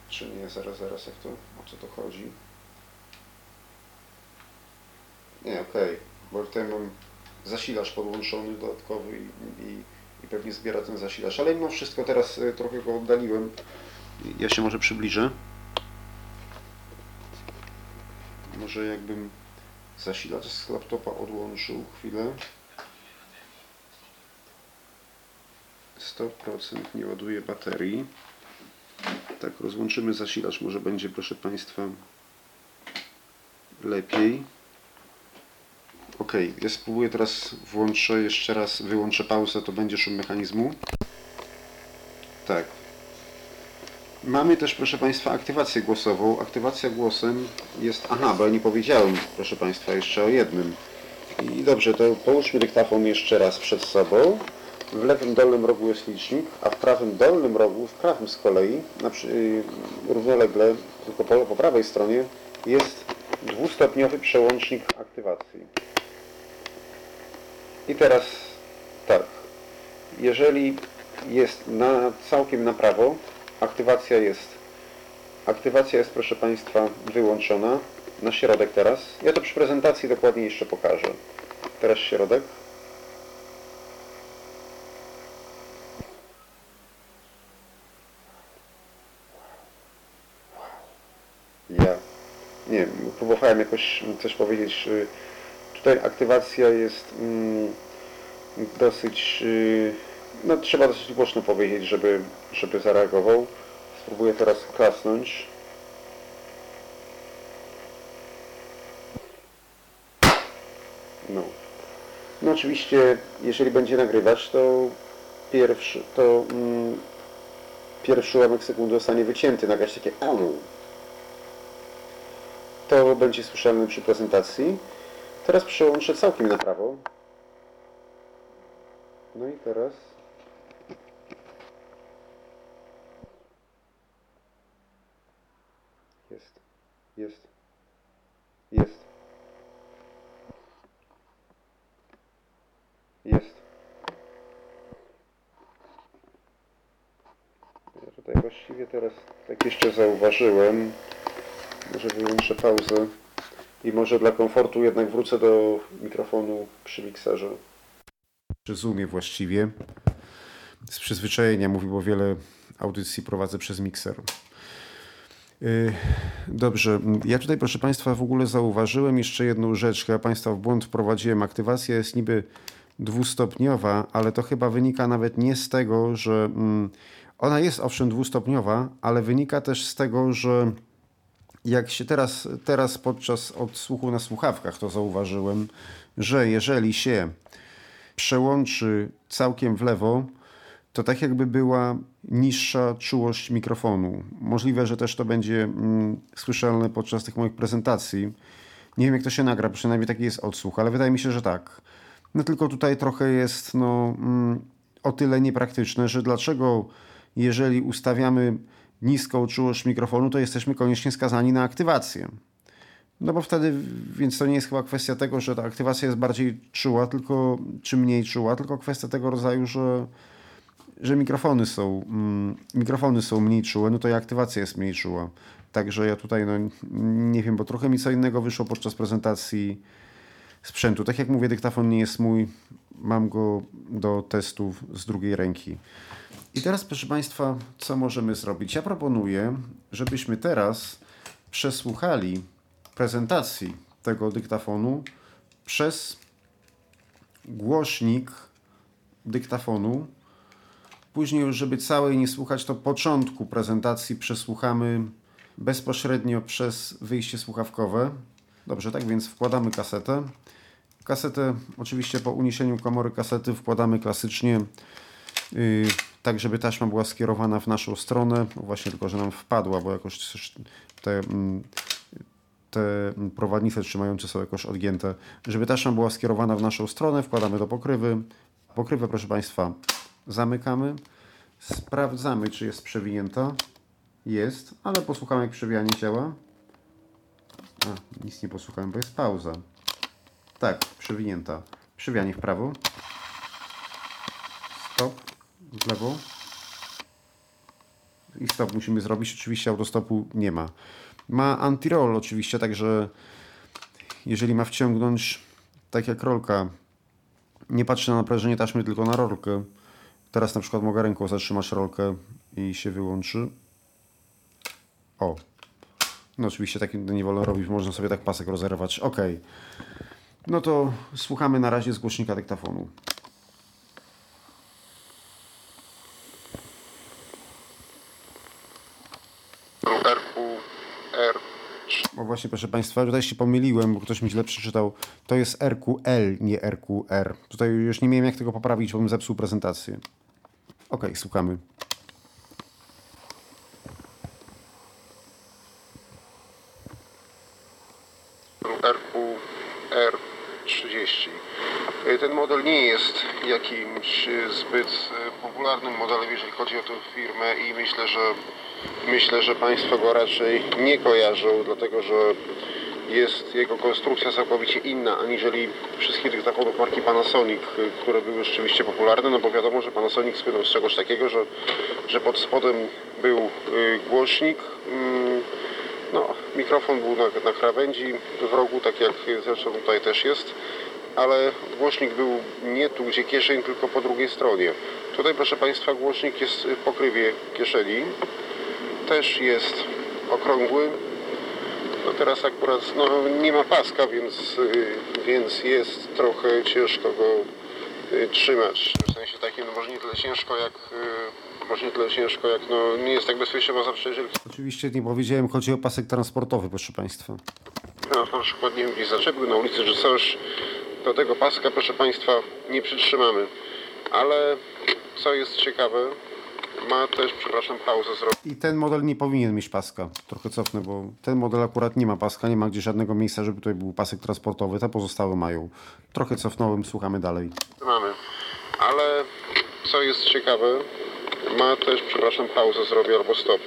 Czy nie? Zaraz, zaraz, jak to, o co to chodzi? Nie, okej, bo tutaj mam zasilacz podłączony dodatkowy i, i, i pewnie zbiera ten zasilacz, ale mimo wszystko teraz y, trochę go oddaliłem. Ja się może przybliżę. Może jakbym zasilacz z laptopa odłączył chwilę. 100% nie ładuje baterii. Tak, rozłączymy zasilacz, może będzie, proszę Państwa, lepiej. Ok, ja spróbuję teraz włączę jeszcze raz, wyłączę pauzę, to będzie szum mechanizmu. Tak. Mamy też, proszę Państwa, aktywację głosową. Aktywacja głosem jest... Aha, bo ja nie powiedziałem, proszę Państwa, jeszcze o jednym. I dobrze, to połóżmy dyktafon jeszcze raz przed sobą. W lewym dolnym rogu jest licznik, a w prawym dolnym rogu, w prawym z kolei, na, yy, równolegle, tylko po, po prawej stronie, jest dwustopniowy przełącznik aktywacji. I teraz tak, jeżeli jest na, całkiem na prawo, aktywacja jest, aktywacja jest proszę Państwa wyłączona, na środek teraz. Ja to przy prezentacji dokładnie jeszcze pokażę. Teraz środek. Ja nie wiem, próbowałem jakoś coś powiedzieć. y, Tutaj aktywacja jest mm, dosyć, y, no trzeba dosyć głośno powiedzieć, żeby, żeby zareagował. Spróbuję teraz klasnąć. No. No oczywiście, jeżeli będzie nagrywać, to pierwszy, to mm, pierwszy ułamek sekundy zostanie wycięty, nagrać takie au. To będzie słyszalne przy prezentacji. Teraz przełączę całkiem na prawo. No i teraz... Jest. Jest. Jest. Jest. Ja tutaj właściwie teraz tak jeszcze zauważyłem. Może wyłączę pauzę. I może dla komfortu jednak wrócę do mikrofonu przy mikserze. Przy Zoomie właściwie. Z przyzwyczajenia mówię, bo wiele audycji prowadzę przez mikser. Yy, Dobrze, ja tutaj proszę Państwa w ogóle zauważyłem jeszcze jedną rzecz, ja Państwa w błąd wprowadziłem. Aktywacja jest niby dwustopniowa, ale to chyba wynika nawet nie z tego, że mm, ona jest owszem dwustopniowa, ale wynika też z tego, że jak się teraz, teraz podczas odsłuchu na słuchawkach to zauważyłem, że jeżeli się przełączy całkiem w lewo, to tak jakby była niższa czułość mikrofonu. Możliwe, że też to będzie mm, słyszalne podczas tych moich prezentacji. Nie wiem, jak to się nagra, przynajmniej taki jest odsłuch, ale wydaje mi się, że tak. No tylko tutaj trochę jest no, mm, o tyle niepraktyczne, że dlaczego jeżeli ustawiamy niską czułość mikrofonu, to jesteśmy koniecznie skazani na aktywację. No bo wtedy, więc to nie jest chyba kwestia tego, że ta aktywacja jest bardziej czuła, tylko, czy mniej czuła, tylko kwestia tego rodzaju, że, że mikrofony są, mm, mikrofony są mniej czułe, no to i aktywacja jest mniej czuła. Także ja tutaj, no nie wiem, bo trochę mi co innego wyszło podczas prezentacji sprzętu. Tak jak mówię, dyktafon nie jest mój, mam go do testów z drugiej ręki. I teraz, proszę Państwa, co możemy zrobić? Ja proponuję, żebyśmy teraz przesłuchali prezentacji tego dyktafonu przez głośnik dyktafonu. Później już, żeby całej nie słuchać, to początku prezentacji przesłuchamy bezpośrednio przez wyjście słuchawkowe. Dobrze, tak więc wkładamy kasetę. Kasetę oczywiście po uniesieniu komory kasety wkładamy klasycznie yy, tak, żeby taśma była skierowana w naszą stronę. No właśnie tylko, że nam wpadła, bo jakoś te, mm, te prowadnice trzymające są jakoś odgięte. Żeby taśma była skierowana w naszą stronę, wkładamy do pokrywy. Pokrywę, proszę Państwa, zamykamy. Sprawdzamy, czy jest przewinięta. Jest, ale posłuchamy, jak przewijanie działa. A, nic nie posłuchałem, bo jest pauza. Tak, przewinięta. Przewijanie w prawo. Stop. W lewo. I stop musimy zrobić. Oczywiście autostopu nie ma. Ma anti-roll oczywiście, także jeżeli ma wciągnąć tak jak rolka, nie patrzy na naprężenie taśmy, tylko na rolkę. Teraz na przykład mogę ręką zatrzymać rolkę i się wyłączy. O. No oczywiście tak nie wolno robić, można sobie tak pasek rozerwać. Ok. No to słuchamy na razie z głośnika dyktafonu. Bo właśnie, proszę Państwa, tutaj się pomyliłem, bo ktoś mi źle przeczytał. To jest RQL, nie RQR. Tutaj już nie miałem jak tego poprawić, bo bym zepsuł prezentację. Ok, słuchamy. RQR30. Y, Ten model nie jest jakimś y, zbyt y, popularnym modelem, jeżeli chodzi o tę firmę i myślę, że myślę, że Państwo go raczej nie kojarzą, dlatego że jest jego konstrukcja całkowicie inna aniżeli wszystkich tych zachodów marki Panasonic, y, które były rzeczywiście popularne, no bo wiadomo, że Panasonic słynął z czegoś takiego, że, że pod spodem był y, głośnik, mm, no, mikrofon był na, na krawędzi w rogu, tak jak zresztą tutaj też jest, ale głośnik był nie tu, gdzie kieszeń, tylko po drugiej stronie. Tutaj, proszę Państwa, głośnik jest w pokrywie kieszeni. Też jest okrągły. Teraz akurat no, nie ma paska, więc, y, więc jest trochę ciężko go y, trzymać. W sensie takim, no może nie tyle ciężko jak, y, może nie tyle ciężko jak, no nie jest tak bezpieczne, bo zawsze jeżeli Oczywiście nie powiedziałem, chodzi o pasek transportowy, proszę Państwa. no, na przykład nie wiem, gdzieś zaczepił na ulicy, że coś do tego paska, proszę Państwa, nie przytrzymamy. Ale co jest ciekawe, ma też, przepraszam, pauzę zrobić. I ten model nie powinien mieć paska. Trochę cofnę, bo ten model akurat nie ma paska, nie ma gdzie żadnego miejsca, żeby tutaj był pasek transportowy. Te pozostałe mają. Trochę cofnąłem, słuchamy dalej. Mamy. Ale co jest ciekawe, ma też, przepraszam, pauzę zrobię albo stop.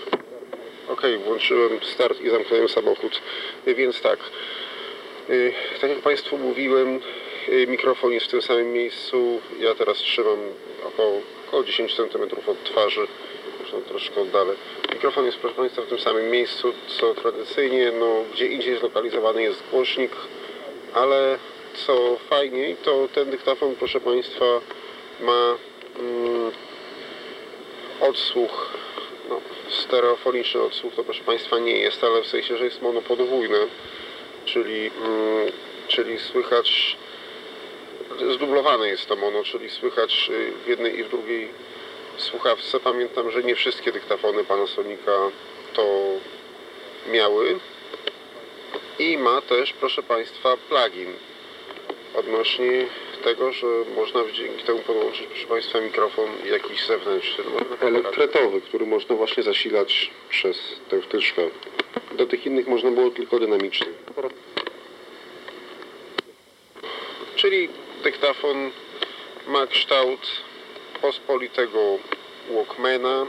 Ok, włączyłem start i zamknąłem samochód. Y, Więc tak, y, tak jak Państwu mówiłem, y, mikrofon jest w tym samym miejscu. Ja teraz trzymam około, około 10 cm od twarzy. Zresztą troszkę oddalę. Mikrofon jest, proszę Państwa, w tym samym miejscu, co tradycyjnie, no, gdzie indziej zlokalizowany jest głośnik, ale co fajniej, to ten dyktafon, proszę Państwa, ma mm, odsłuch, no, stereofoniczny odsłuch, to proszę Państwa nie jest, ale w sensie, że jest monopodwójny, czyli, mm, czyli słychać, zdublowane jest to mono, czyli słychać y, w jednej i w drugiej słuchawce. Pamiętam, że nie wszystkie dyktafony Panasonica to miały i ma też, proszę Państwa, plugin odnośnie tego, że można dzięki temu podłączyć, proszę Państwa, mikrofon jakiś zewnętrzny, elektretowy, który można właśnie zasilać przez tę wtyczkę. Do tych innych można było tylko dynamiczny. Czyli dyktafon ma kształt pospolitego Walkmana.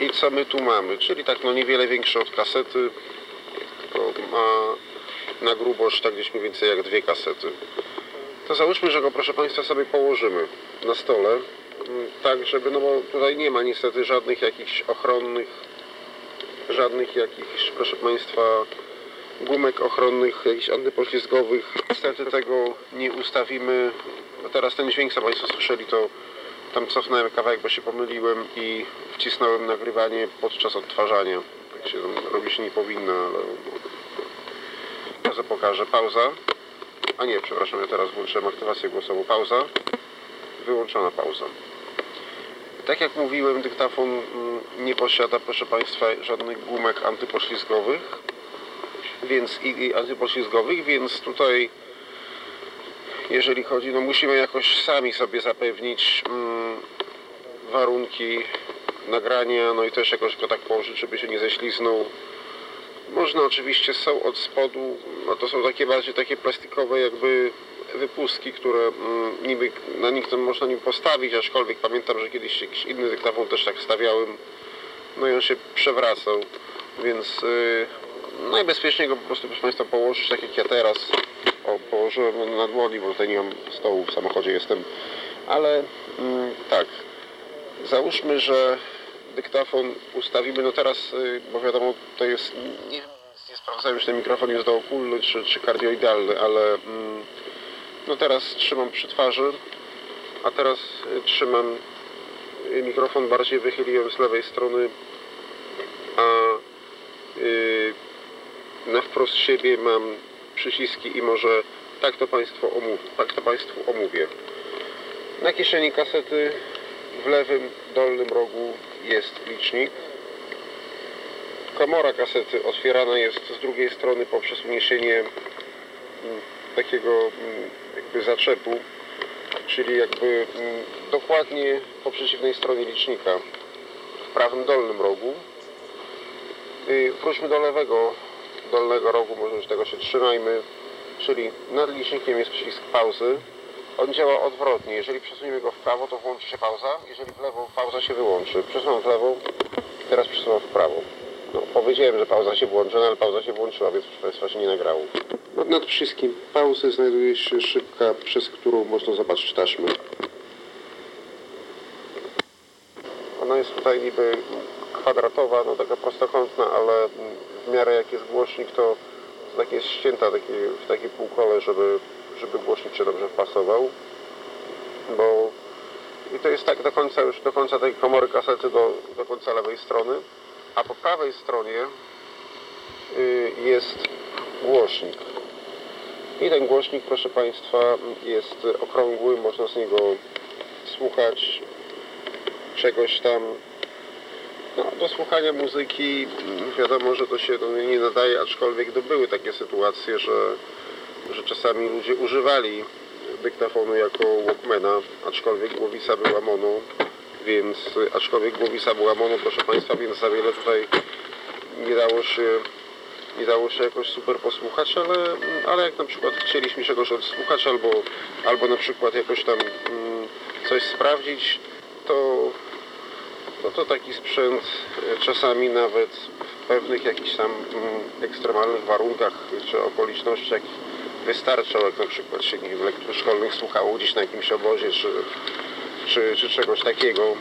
I co my tu mamy? Czyli tak no niewiele większy od kasety, tylko ma na grubość tak gdzieś mniej więcej jak dwie kasety. To załóżmy, że go proszę Państwa sobie położymy na stole, mm, tak żeby, no bo tutaj nie ma niestety żadnych jakichś ochronnych, żadnych jakichś, proszę Państwa, gumek ochronnych, jakichś antypoślizgowych. Niestety tego nie ustawimy. Teraz ten dźwięk, co Państwo słyszeli, to tam cofnąłem kawałek, bo się pomyliłem i wcisnąłem nagrywanie podczas odtwarzania. Tak się robi się nie powinno, ale pokażę. Pauza. A nie, przepraszam, ja teraz włączyłem aktywację głosową. Pauza. Wyłączona pauza. Tak jak mówiłem, dyktafon mm, nie posiada, proszę Państwa, żadnych gumek antypoślizgowych, więc i, i antypoślizgowych, więc tutaj jeżeli chodzi, no musimy jakoś sami sobie zapewnić mm, warunki nagrania, no i też jakoś go tak położyć, żeby się nie ześliznął. Można oczywiście, są od spodu, no to są takie bardziej takie plastikowe jakby wypustki, które mm, niby na nich można nim postawić, aczkolwiek pamiętam, że kiedyś jakiś inny dyktafon też tak stawiałem, no i on się przewracał, więc yy, najbezpieczniej go po prostu proszę Państwa położyć tak jak ja teraz. O, położyłem na dłoni, bo tutaj nie mam stołu w samochodzie jestem, ale mm, tak, załóżmy, że dyktafon ustawimy, no teraz, y, bo wiadomo, to jest, nie, nie sprawdzałem, czy ten mikrofon jest dookólny, czy, czy kardioidalny, ale mm, no teraz trzymam przy twarzy, a teraz y, trzymam y, mikrofon bardziej wychyliłem z lewej strony, a na wprost siebie mam przyciski i może tak to Państwo omówię, tak to Państwu omówię. Na kieszeni kasety w lewym dolnym rogu jest licznik. Komora kasety otwierana jest z drugiej strony poprzez uniesienie mm, takiego mm, jakby zaczepu, czyli jakby mm, dokładnie po przeciwnej stronie licznika w prawym dolnym rogu. Y, Wróćmy do lewego dolnego rogu, może już tego się trzymajmy, czyli nad licznikiem jest przycisk pauzy. On działa odwrotnie. Jeżeli przesuniemy go w prawo, to włączy się pauza. Jeżeli w lewo, pauza się wyłączy. Przesunąłem w lewo, teraz przesunąłem w prawo. No, powiedziałem, że pauza się włączy, no, ale pauza się włączyła, więc proszę Państwa się nie nagrało. No, nad przyciskiem pauzy znajduje się szybka, przez którą można zobaczyć taśmę. Ona jest tutaj niby kwadratowa, no taka prostokątna, ale w miarę jak jest głośnik, to tak jest ścięta takie, w takie półkole, żeby, żeby głośnik się dobrze wpasował. Bo i to jest tak do końca już do końca tej komory kasety do, do końca lewej strony, a po prawej stronie y, jest głośnik. I ten głośnik, proszę Państwa, jest okrągły, można z niego słuchać czegoś tam no, do słuchania muzyki mm, wiadomo, że to się nie nadaje, aczkolwiek to były takie sytuacje, że, że czasami ludzie używali dyktafonu jako Walkmana, aczkolwiek głowica była mono, więc aczkolwiek głowica była mono, proszę Państwa, więc za wiele tutaj nie dało się nie dało się jakoś super posłuchać, ale, ale jak na przykład chcieliśmy czegoś odsłuchać albo, albo na przykład jakoś tam mm, coś sprawdzić, to no to taki sprzęt e, czasami nawet w pewnych jakichś tam mm, ekstremalnych warunkach czy okolicznościach wystarczał, jak na przykład się nie wiem, szkolnych słuchało gdzieś na jakimś obozie czy, czy, czy czegoś takiego, mm,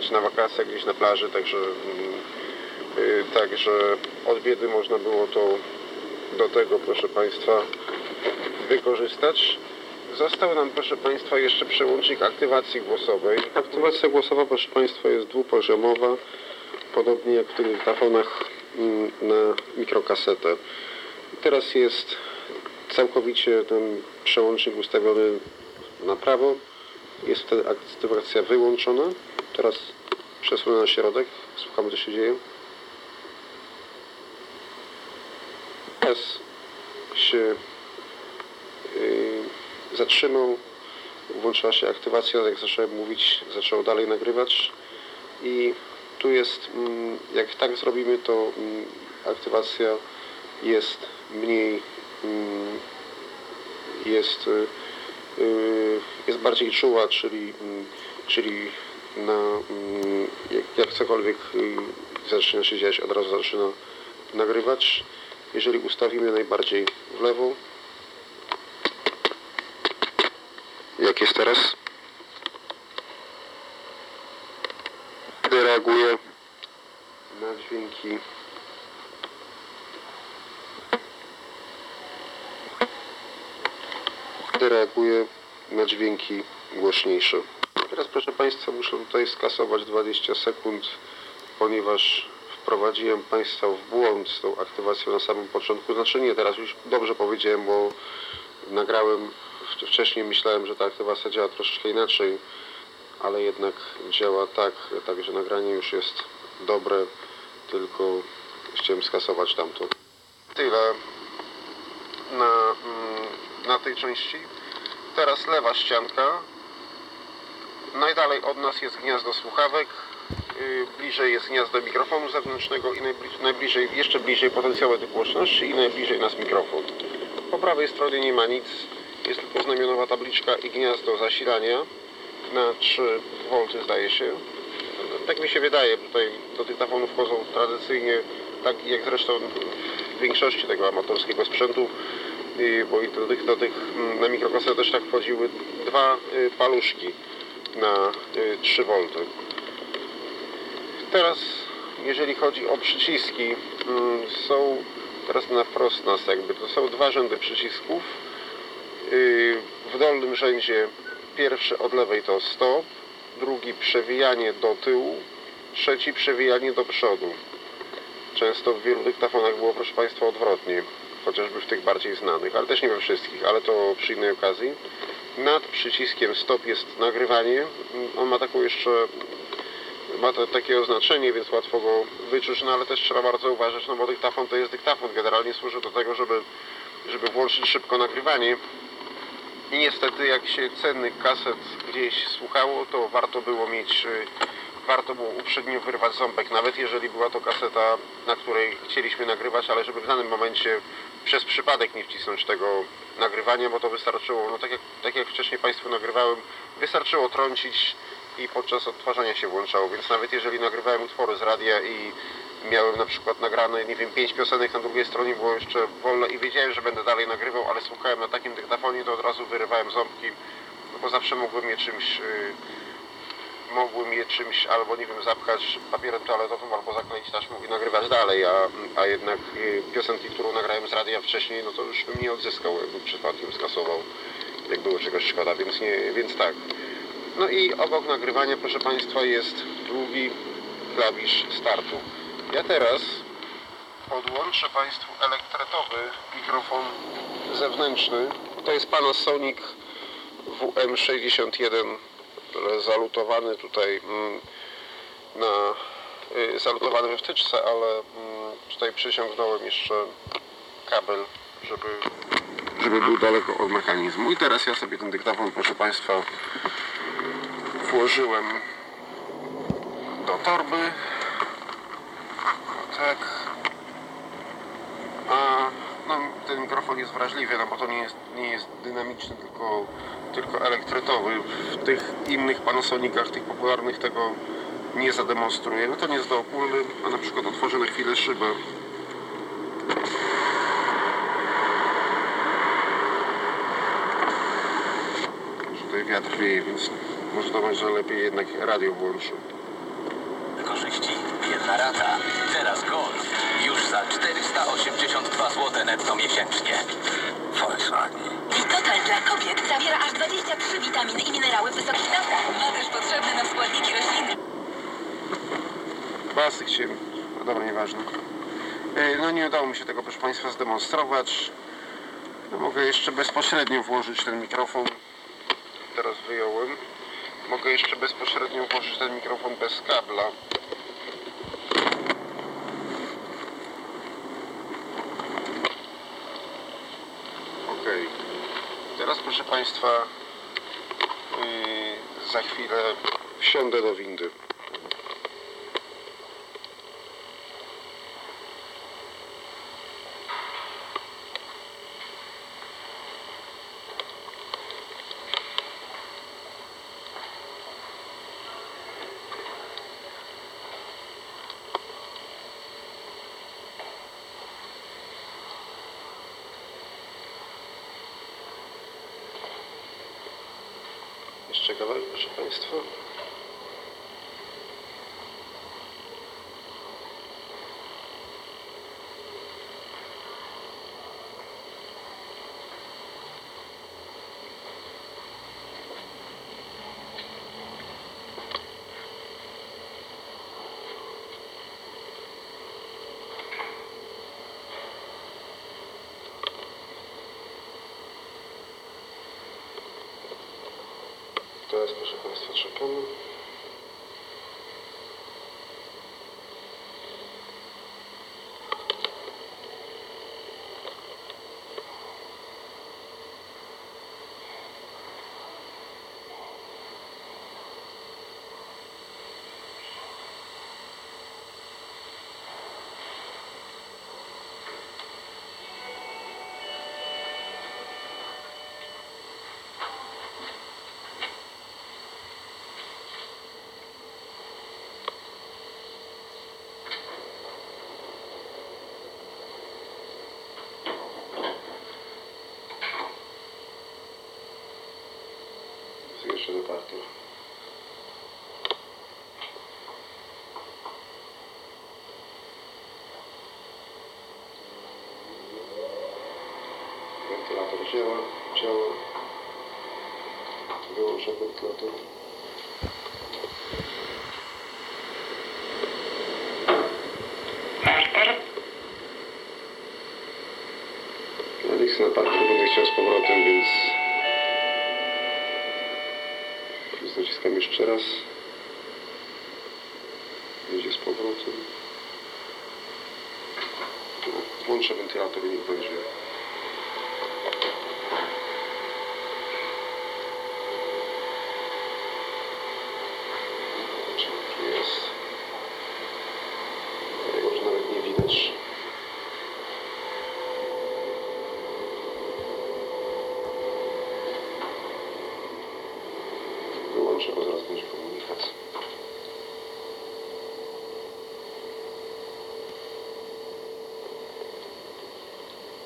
czy na wakacjach gdzieś na plaży, także mm, y, także od biedy można było to do tego, proszę Państwa, wykorzystać. Został nam, proszę Państwa, jeszcze przełącznik aktywacji głosowej. Aktywacja głosowa, proszę Państwa, jest dwupoziomowa, podobnie jak w tych dyktafon,ach mm, na mikrokasetę. Teraz jest całkowicie ten przełącznik ustawiony na prawo. Jest wtedy aktywacja wyłączona. Teraz przesunę na środek. Słuchamy, co się dzieje. Teraz się yy, zatrzymał, włączyła się aktywacja, jak zacząłem mówić, zaczął dalej nagrywać i tu jest, mm, jak tak zrobimy, to mm, aktywacja jest mniej, mm, jest, y, y, jest bardziej czuła, czyli, czyli na, jak, jak cokolwiek y, zaczyna się dziać, od razu zaczyna nagrywać. Jeżeli ustawimy najbardziej w lewo, Jak jest teraz? Wtedy reaguje na dźwięki reaguje na dźwięki głośniejsze. Teraz proszę Państwa muszę tutaj skasować 20 sekund, ponieważ wprowadziłem Państwa w błąd z tą aktywacją na samym początku. Znaczy nie, teraz już dobrze powiedziałem, bo nagrałem wcześniej myślałem, że ta aktywacja działa troszeczkę inaczej, ale jednak działa tak, także nagranie już jest dobre, tylko chciałem skasować tamto. Tyle na, mm, na tej części. Teraz lewa ścianka. Najdalej od nas jest gniazdo słuchawek. Yy, Bliżej jest gniazdo mikrofonu zewnętrznego i najbliżej, jeszcze bliżej potencjometr głośności i najbliżej nas mikrofon. Po prawej stronie nie ma nic, jest tylko znamionowa tabliczka i gniazdo zasilania na 3 V zdaje się. Tak mi się wydaje, tutaj do dyktafonu wchodzą tradycyjnie, tak jak zresztą w większości tego amatorskiego sprzętu, y, bo i do tych, do tych mm, na mikrokasetę też tak wchodziły dwa y, paluszki na y, 3 V. Teraz jeżeli chodzi o przyciski, mm, są teraz na wprost nas jakby, to są dwa rzędy przycisków. Yy, W dolnym rzędzie pierwszy od lewej to stop, drugi przewijanie do tyłu, trzeci przewijanie do przodu. Często w wielu dyktafonach było, proszę Państwa, odwrotnie, chociażby w tych bardziej znanych, ale też nie we wszystkich, ale to przy innej okazji. Nad przyciskiem stop jest nagrywanie. On ma taką jeszcze ma to takie oznaczenie, więc łatwo go wyczuć, no ale też trzeba bardzo uważać, no bo dyktafon to jest dyktafon, generalnie służy do tego, żeby, żeby włączyć szybko nagrywanie. I niestety jak się cennych kaset gdzieś słuchało, to warto było mieć, y, warto było uprzednio wyrwać ząbek, nawet jeżeli była to kaseta, na której chcieliśmy nagrywać, ale żeby w danym momencie przez przypadek nie wcisnąć tego nagrywania, bo to wystarczyło, no tak jak, tak jak wcześniej Państwu nagrywałem, wystarczyło trącić i podczas odtwarzania się włączało, więc nawet jeżeli nagrywałem utwory z radia i miałem na przykład nagrane, nie wiem, pięć piosenek, na drugiej stronie było jeszcze wolne i wiedziałem, że będę dalej nagrywał, ale słuchałem na takim dyktafonie, to od razu wyrywałem ząbki, no bo zawsze mogłem je czymś, yy, mogłem je czymś albo, nie wiem, zapchać papierem toaletowym, albo zakleić taśmą i nagrywać dalej, a, a jednak yy, piosenki, którą nagrałem z radia wcześniej, no to już bym nie odzyskał, jakbym przypadkiem skasował, jak było czegoś szkoda, więc, nie, więc tak. No i obok nagrywania, proszę Państwa, jest długi klawisz startu. Ja teraz podłączę Państwu elektretowy mikrofon zewnętrzny. To jest Panasonic WM61 zalutowany tutaj mm, na y, zalutowany we wtyczce, ale mm, tutaj przyciągnąłem jeszcze kabel, żeby żeby był daleko od mechanizmu. I teraz ja sobie ten dyktafon, proszę Państwa, włożyłem do torby. Tak. A no, ten mikrofon jest wrażliwy, no bo to nie jest, nie jest dynamiczny, tylko, tylko elektretowy. W tych innych Panasonicach, tych popularnych tego nie zademonstruję. No to nie jest do opólny, a na przykład otworzę na chwilę szybę. Tutaj wiatr wieje, więc może to będzie lepiej jednak radio włączył. Korzyści. Jedna rata. 482 zł netto miesięcznie. Volkswagen. Total dla kobiet zawiera aż 23 witaminy i minerały w wysokich dawkach. Ma też potrzebne nam składniki roślinne. Basy chciałem, no dobra, nieważne. E, No nie udało mi się tego, proszę Państwa, zdemonstrować. No, mogę jeszcze bezpośrednio włożyć ten mikrofon. Teraz wyjąłem. Mogę jeszcze bezpośrednio włożyć ten mikrofon bez kabla. Ok. Teraz proszę Państwa yy, za chwilę wsiądę do windy. Jeszcze kawałek, proszę Państwa. Teraz proszę Państwa czekamy. jeszcze dotarto. Wentylator działa, działa. Wyłączę wentylator. Ja nie chcę na parku, będę chciał z powrotem, więc naciskam jeszcze raz. Będzie z powrotem. Włączę wentylator i niech będzie. Czy tu jest? Tego już nawet nie widać. Wyłączę, bo zaraz będzie komunikat.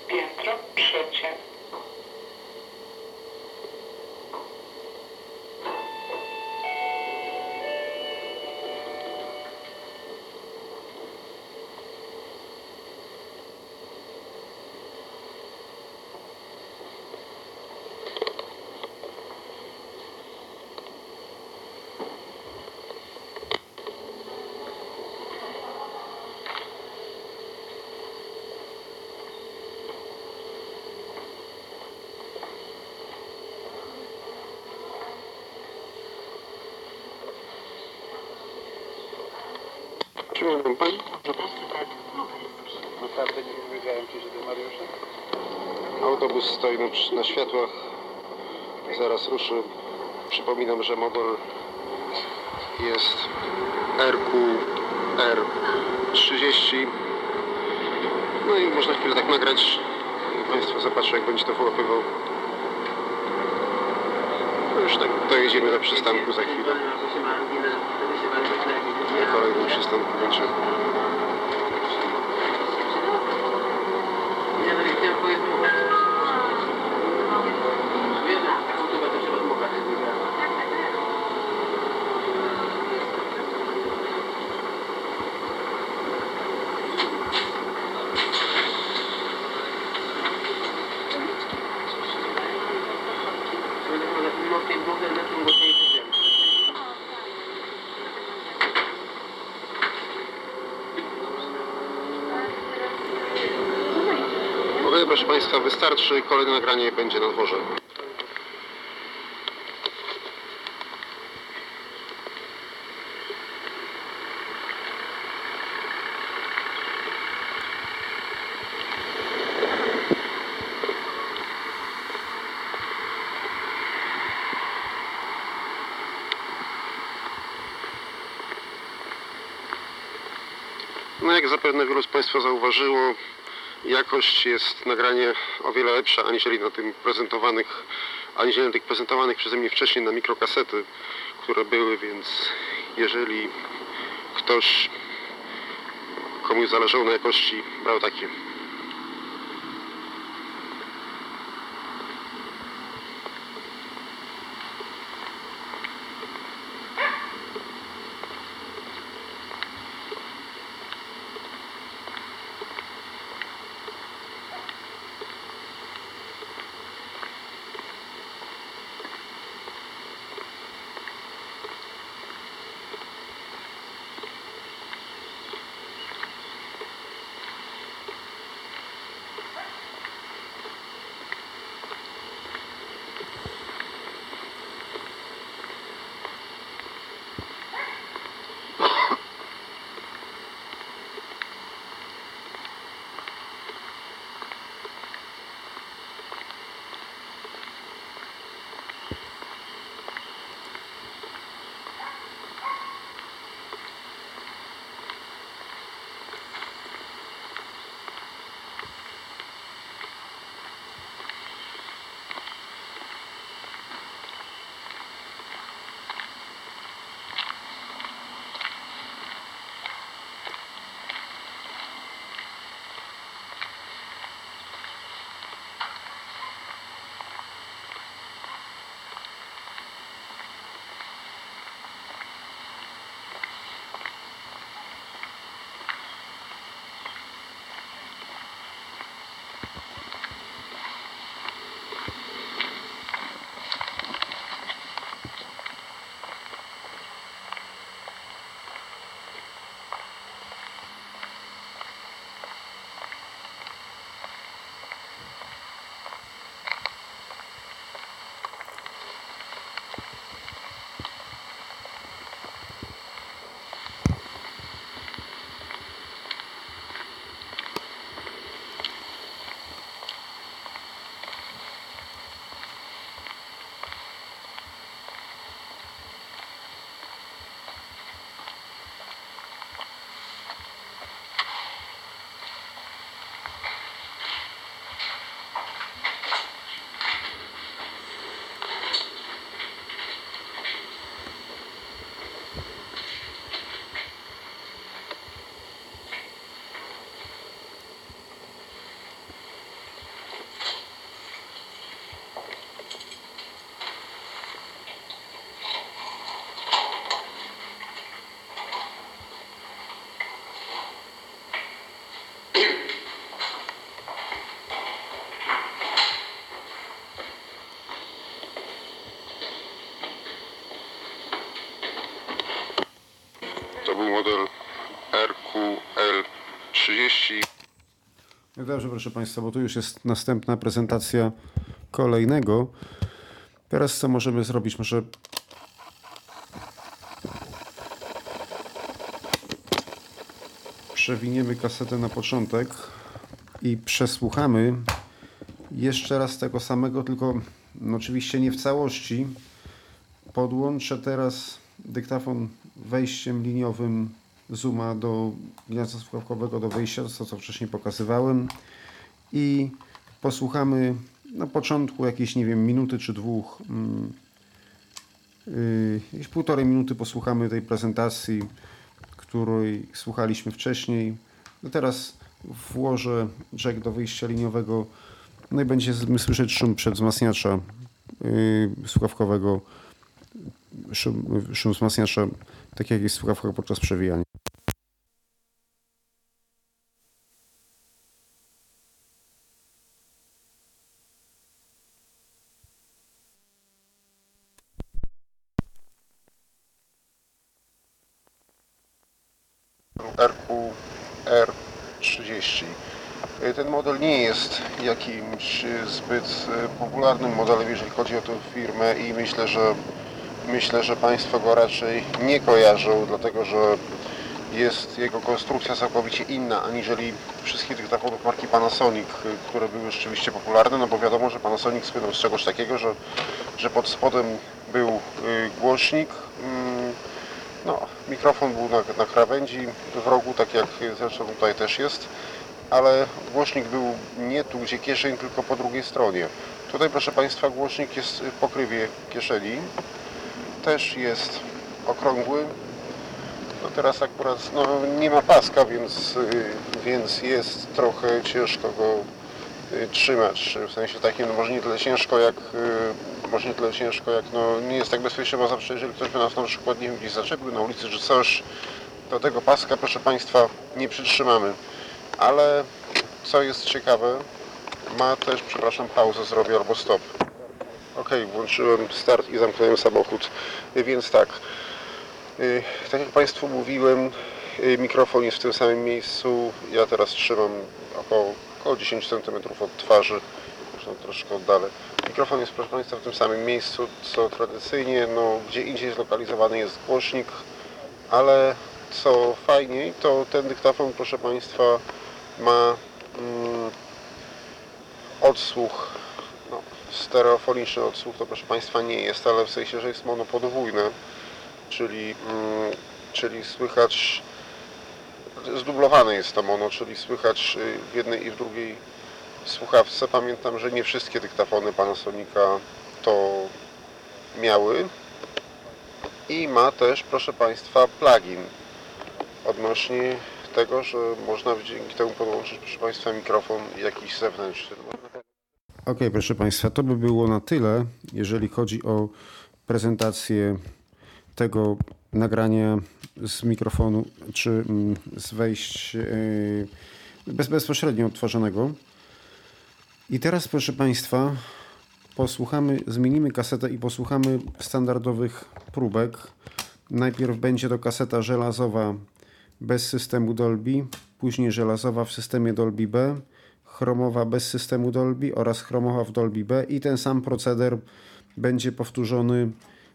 Piętro trzecie. Przypominam Pani? Naprawdę nie wiedziałem, czy do Mariusza. Autobus stoi na, na światłach. Zaraz ruszy. Przypominam, że motor jest RQR30. No i można chwilę tak nagrać. Państwo zobaczą, jak będzie to wyłapywał. No już tak dojedziemy do przystanku za chwilę. Na kolejnym przystanku będzie. Okej, proszę Państwa, wystarczy. Kolejne nagranie będzie na dworze. No jak zapewne wielu z Państwa zauważyło, jakość jest nagranie o wiele lepsza aniżeli na tym prezentowanych, aniżeli na tych prezentowanych przeze mnie wcześniej na mikrokasety, które były, więc jeżeli ktoś komuś zależało na jakości, brał takie. Dobrze, proszę Państwa, bo tu już jest następna prezentacja kolejnego. Teraz co możemy zrobić? Może przewiniemy kasetę na początek i przesłuchamy jeszcze raz tego samego, tylko no oczywiście nie w całości. Podłączę teraz dyktafon wejściem liniowym Zooma do gniazda słuchawkowego do wyjścia, to co wcześniej pokazywałem i posłuchamy na początku jakieś, nie wiem, minuty czy dwóch, yy, jakieś półtorej minuty posłuchamy tej prezentacji, której słuchaliśmy wcześniej. No teraz włożę jack do wyjścia liniowego, no i będziemy słyszeć szum przedwzmacniacza yy, słuchawkowego, szum, szum wzmacniacza, tak jak jest w słuchawkach podczas przewijania. RQR30. Ten model nie jest zbyt popularnym modelem, jeżeli chodzi o tę firmę i myślę, że myślę, że Państwo go raczej nie kojarzą, dlatego że jest jego konstrukcja całkowicie inna aniżeli wszystkich dyktafonu marki Panasonic, które były rzeczywiście popularne, no bo wiadomo, że Panasonic słynął z czegoś takiego, że, że pod spodem był y, głośnik, mm, no, mikrofon był na, na krawędzi w rogu, tak jak zresztą tutaj też jest, ale głośnik był nie tu, gdzie kieszeń, tylko po drugiej stronie. Tutaj, proszę Państwa, głośnik jest w pokrywie kieszeni. Też jest okrągły. No teraz akurat no, nie ma paska, więc, y, więc jest trochę ciężko go y, trzymać. W sensie takim, no może nie tyle ciężko jak y, może nie tyle ciężko jak no nie jest tak bezpiecznie, bo zawsze jeżeli ktoś by nas na przykład nie wiem, gdzieś zaczepił na ulicy czy coś, to tego paska proszę Państwa nie przytrzymamy. Ale co jest ciekawe, ma też, przepraszam, pauzę zrobię albo stop. Ok, włączyłem start i zamknąłem samochód. Więc tak, y, tak jak Państwu mówiłem, y, mikrofon jest w tym samym miejscu. Ja teraz trzymam około, około 10 cm od twarzy, zresztą troszkę oddalę. Mikrofon jest, proszę Państwa, w tym samym miejscu, co tradycyjnie, no, gdzie indziej zlokalizowany jest głośnik, ale co fajniej, to ten dyktafon, proszę Państwa, ma mm, odsłuch, no, stereofoniczny odsłuch, to proszę Państwa nie jest, ale w sensie, że jest monopodwójne, czyli, mm, czyli słychać, zdublowane jest to mono, czyli słychać y, w jednej i w drugiej słuchawce. Pamiętam, że nie wszystkie dyktafony Panasonica to miały i ma też, proszę Państwa, plugin odnośnie tego, że można dzięki temu podłączyć, proszę Państwa, mikrofon jakiś zewnętrzny. Ok, proszę Państwa, to by było na tyle, jeżeli chodzi o prezentację tego nagrania z mikrofonu, czy mm, z wejść yy, bez, bezpośrednio odtwarzanego. I teraz, proszę Państwa, posłuchamy, zmienimy kasetę i posłuchamy standardowych próbek. Najpierw będzie to kaseta żelazowa bez systemu Dolby, później żelazowa w systemie Dolby B, chromowa bez systemu Dolby oraz chromowa w Dolby B i ten sam proceder będzie powtórzony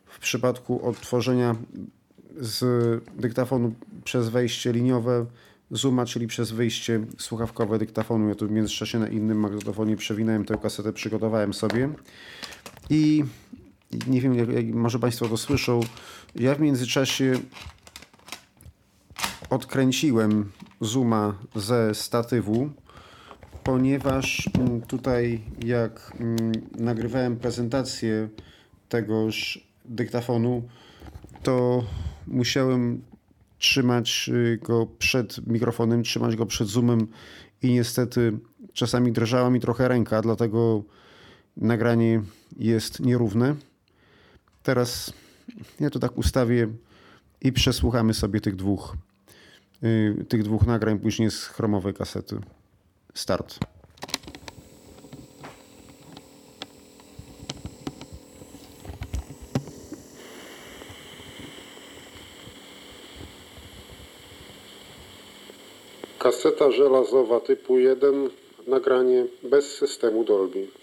w przypadku odtworzenia z dyktafonu przez wejście liniowe Zooma, czyli przez wyjście słuchawkowe dyktafonu. Ja tu w międzyczasie na innym magnetofonie przewinąłem tę kasetę, przygotowałem sobie. I nie wiem, jak, jak, może Państwo to słyszą. Ja w międzyczasie odkręciłem Zooma ze statywu, ponieważ mm, tutaj jak mm, nagrywałem prezentację tegoż dyktafonu, to musiałem trzymać y, go przed mikrofonem, trzymać go przed zoomem i niestety czasami drżała mi trochę ręka, dlatego nagranie jest nierówne. Teraz ja to tak ustawię i przesłuchamy sobie tych dwóch, yy, tych dwóch nagrań później z chromowej kasety. Start. Kaseta żelazowa typu 1, nagranie bez systemu Dolby.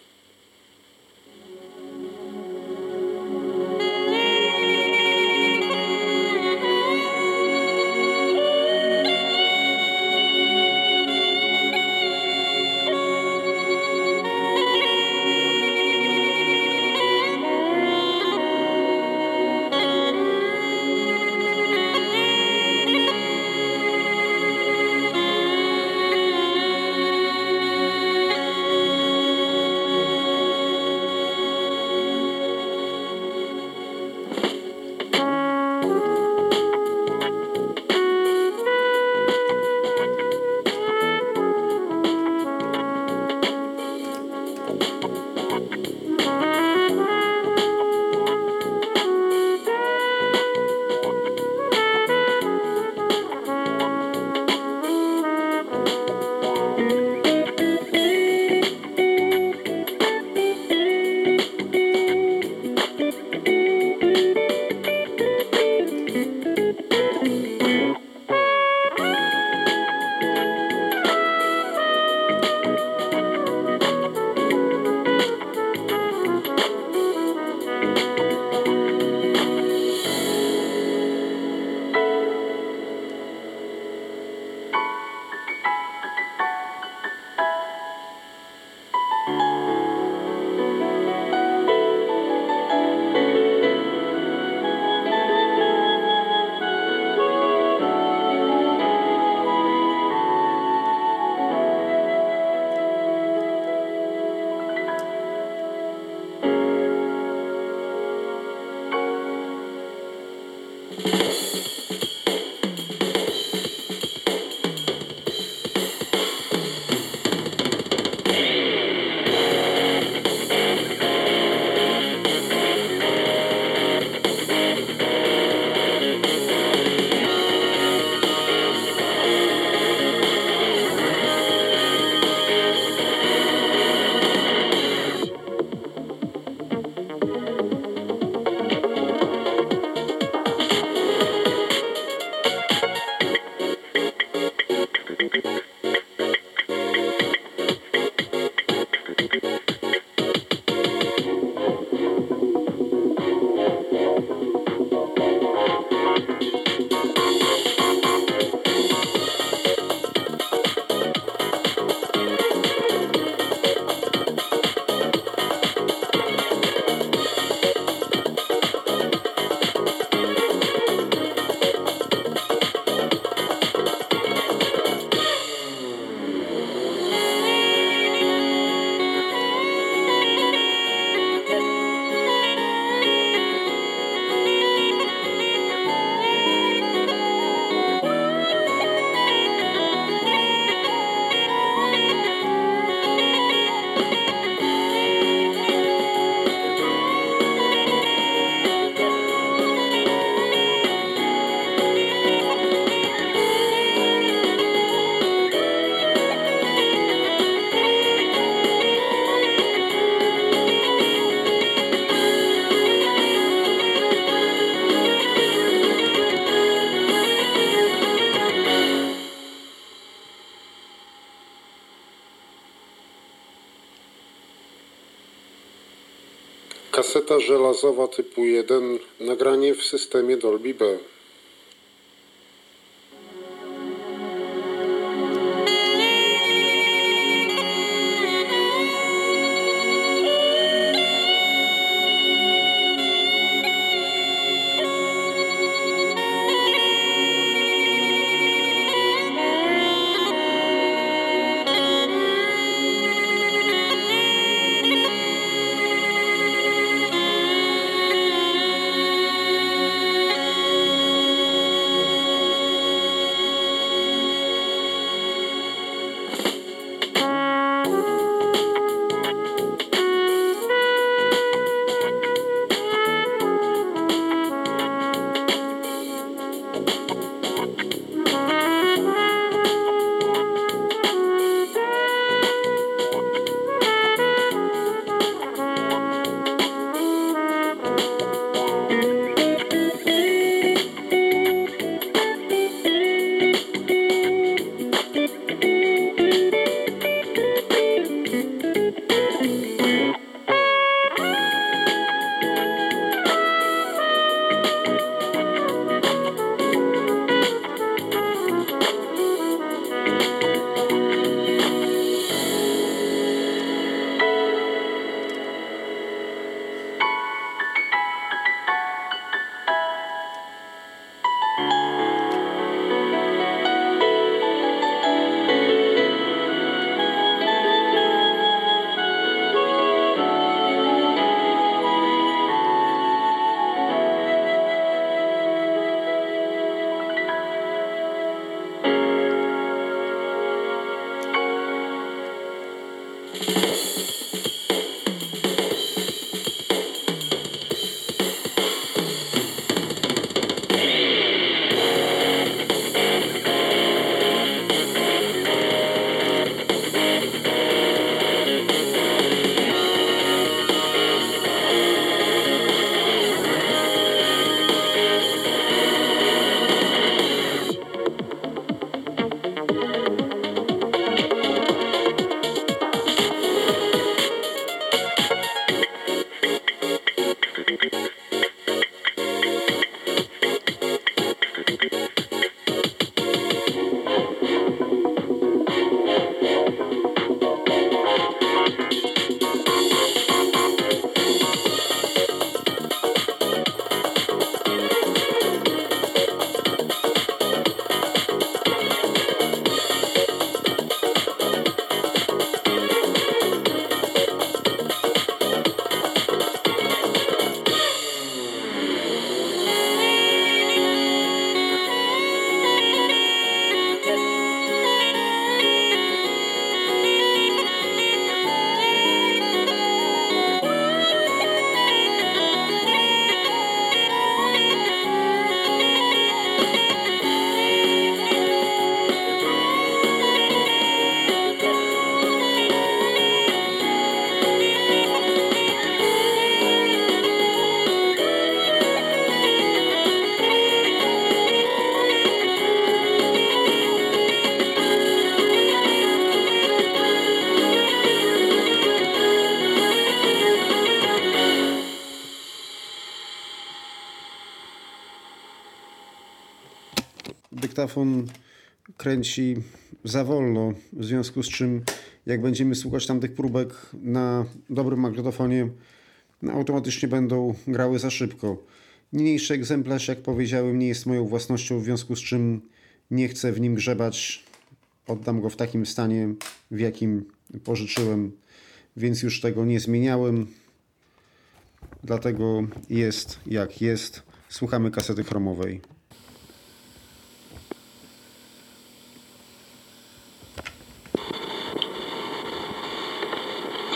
Kaseta żelazowa typu 1, nagranie w systemie Dolby B. dyktafon kręci za wolno, w związku z czym jak będziemy słuchać tamtych próbek na dobrym magnetofonie, automatycznie będą grały za szybko. Niniejszy egzemplarz, jak powiedziałem, nie jest moją własnością, w związku z czym nie chcę w nim grzebać. Oddam go w takim stanie, w jakim pożyczyłem, więc już tego nie zmieniałem. Dlatego jest jak jest. Słuchamy kasety chromowej.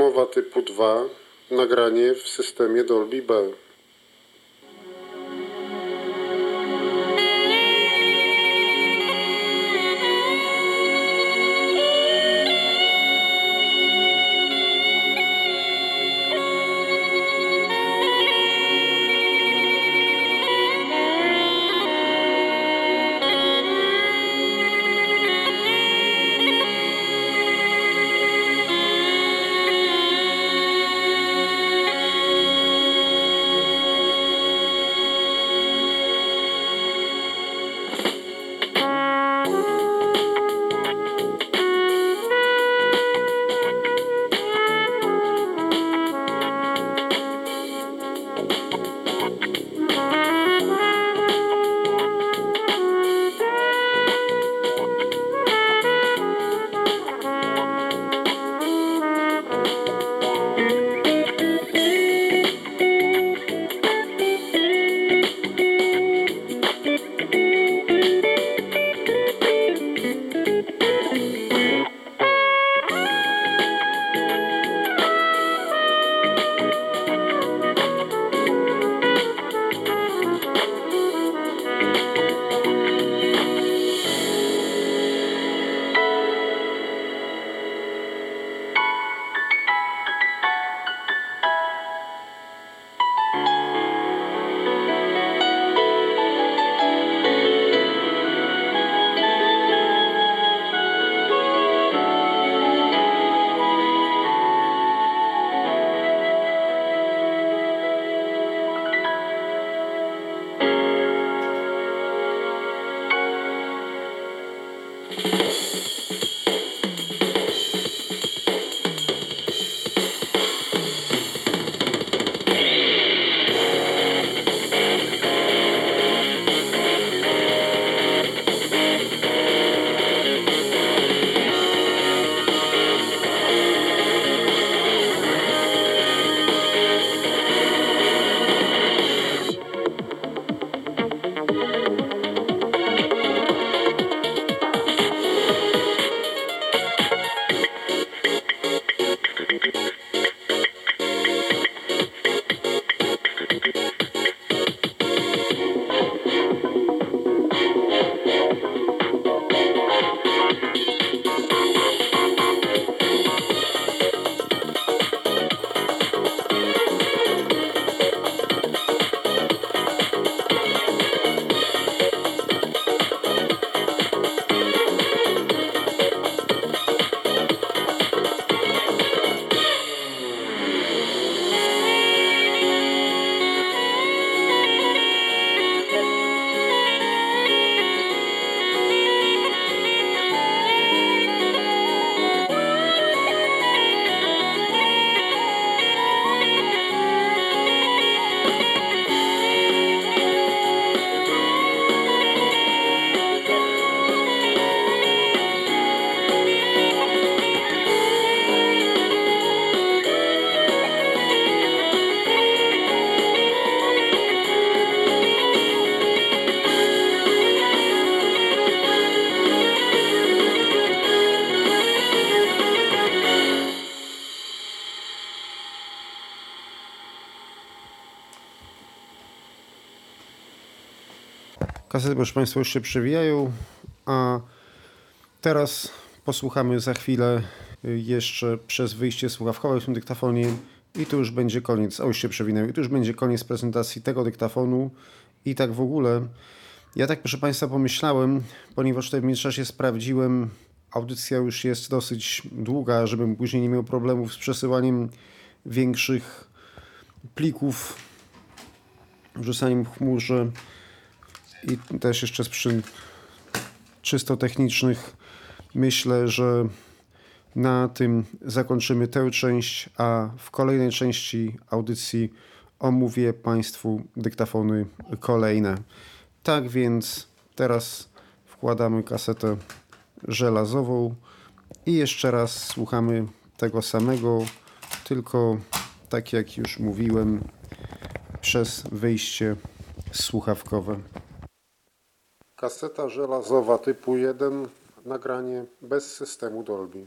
Chromowa typu 2, nagranie w systemie Dolby B. Kasety, proszę Państwa, już się przewijają, a teraz posłuchamy za chwilę y, jeszcze przez wyjście słuchawkowe w tym dyktafonie i tu już będzie koniec, a już się przewinęły, i tu już będzie koniec prezentacji tego dyktafonu i tak w ogóle. Ja tak, proszę Państwa, pomyślałem, ponieważ tutaj w międzyczasie sprawdziłem, audycja już jest dosyć długa, żebym później nie miał problemów z przesyłaniem większych plików, wrzucaniem w chmurze i też jeszcze z przyczyn czysto technicznych myślę, że na tym zakończymy tę część, a w kolejnej części audycji omówię Państwu dyktafony kolejne. Tak więc teraz wkładamy kasetę żelazową i jeszcze raz słuchamy tego samego, tylko tak jak już mówiłem, przez wyjście słuchawkowe. Kaseta żelazowa typu 1, nagranie bez systemu Dolby.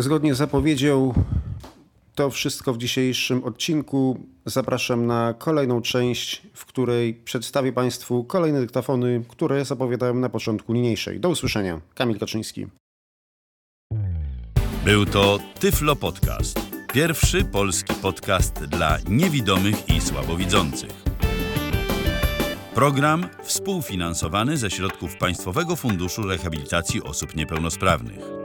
Zgodnie z zapowiedzią, to wszystko w dzisiejszym odcinku. Zapraszam na kolejną część, w której przedstawię Państwu kolejne dyktafony, które zapowiadałem na początku niniejszej. Do usłyszenia. Kamil Kaczyński. Był to Tyflo Podcast. Pierwszy polski podcast dla niewidomych i słabowidzących. Program współfinansowany ze środków Państwowego Funduszu Rehabilitacji Osób Niepełnosprawnych.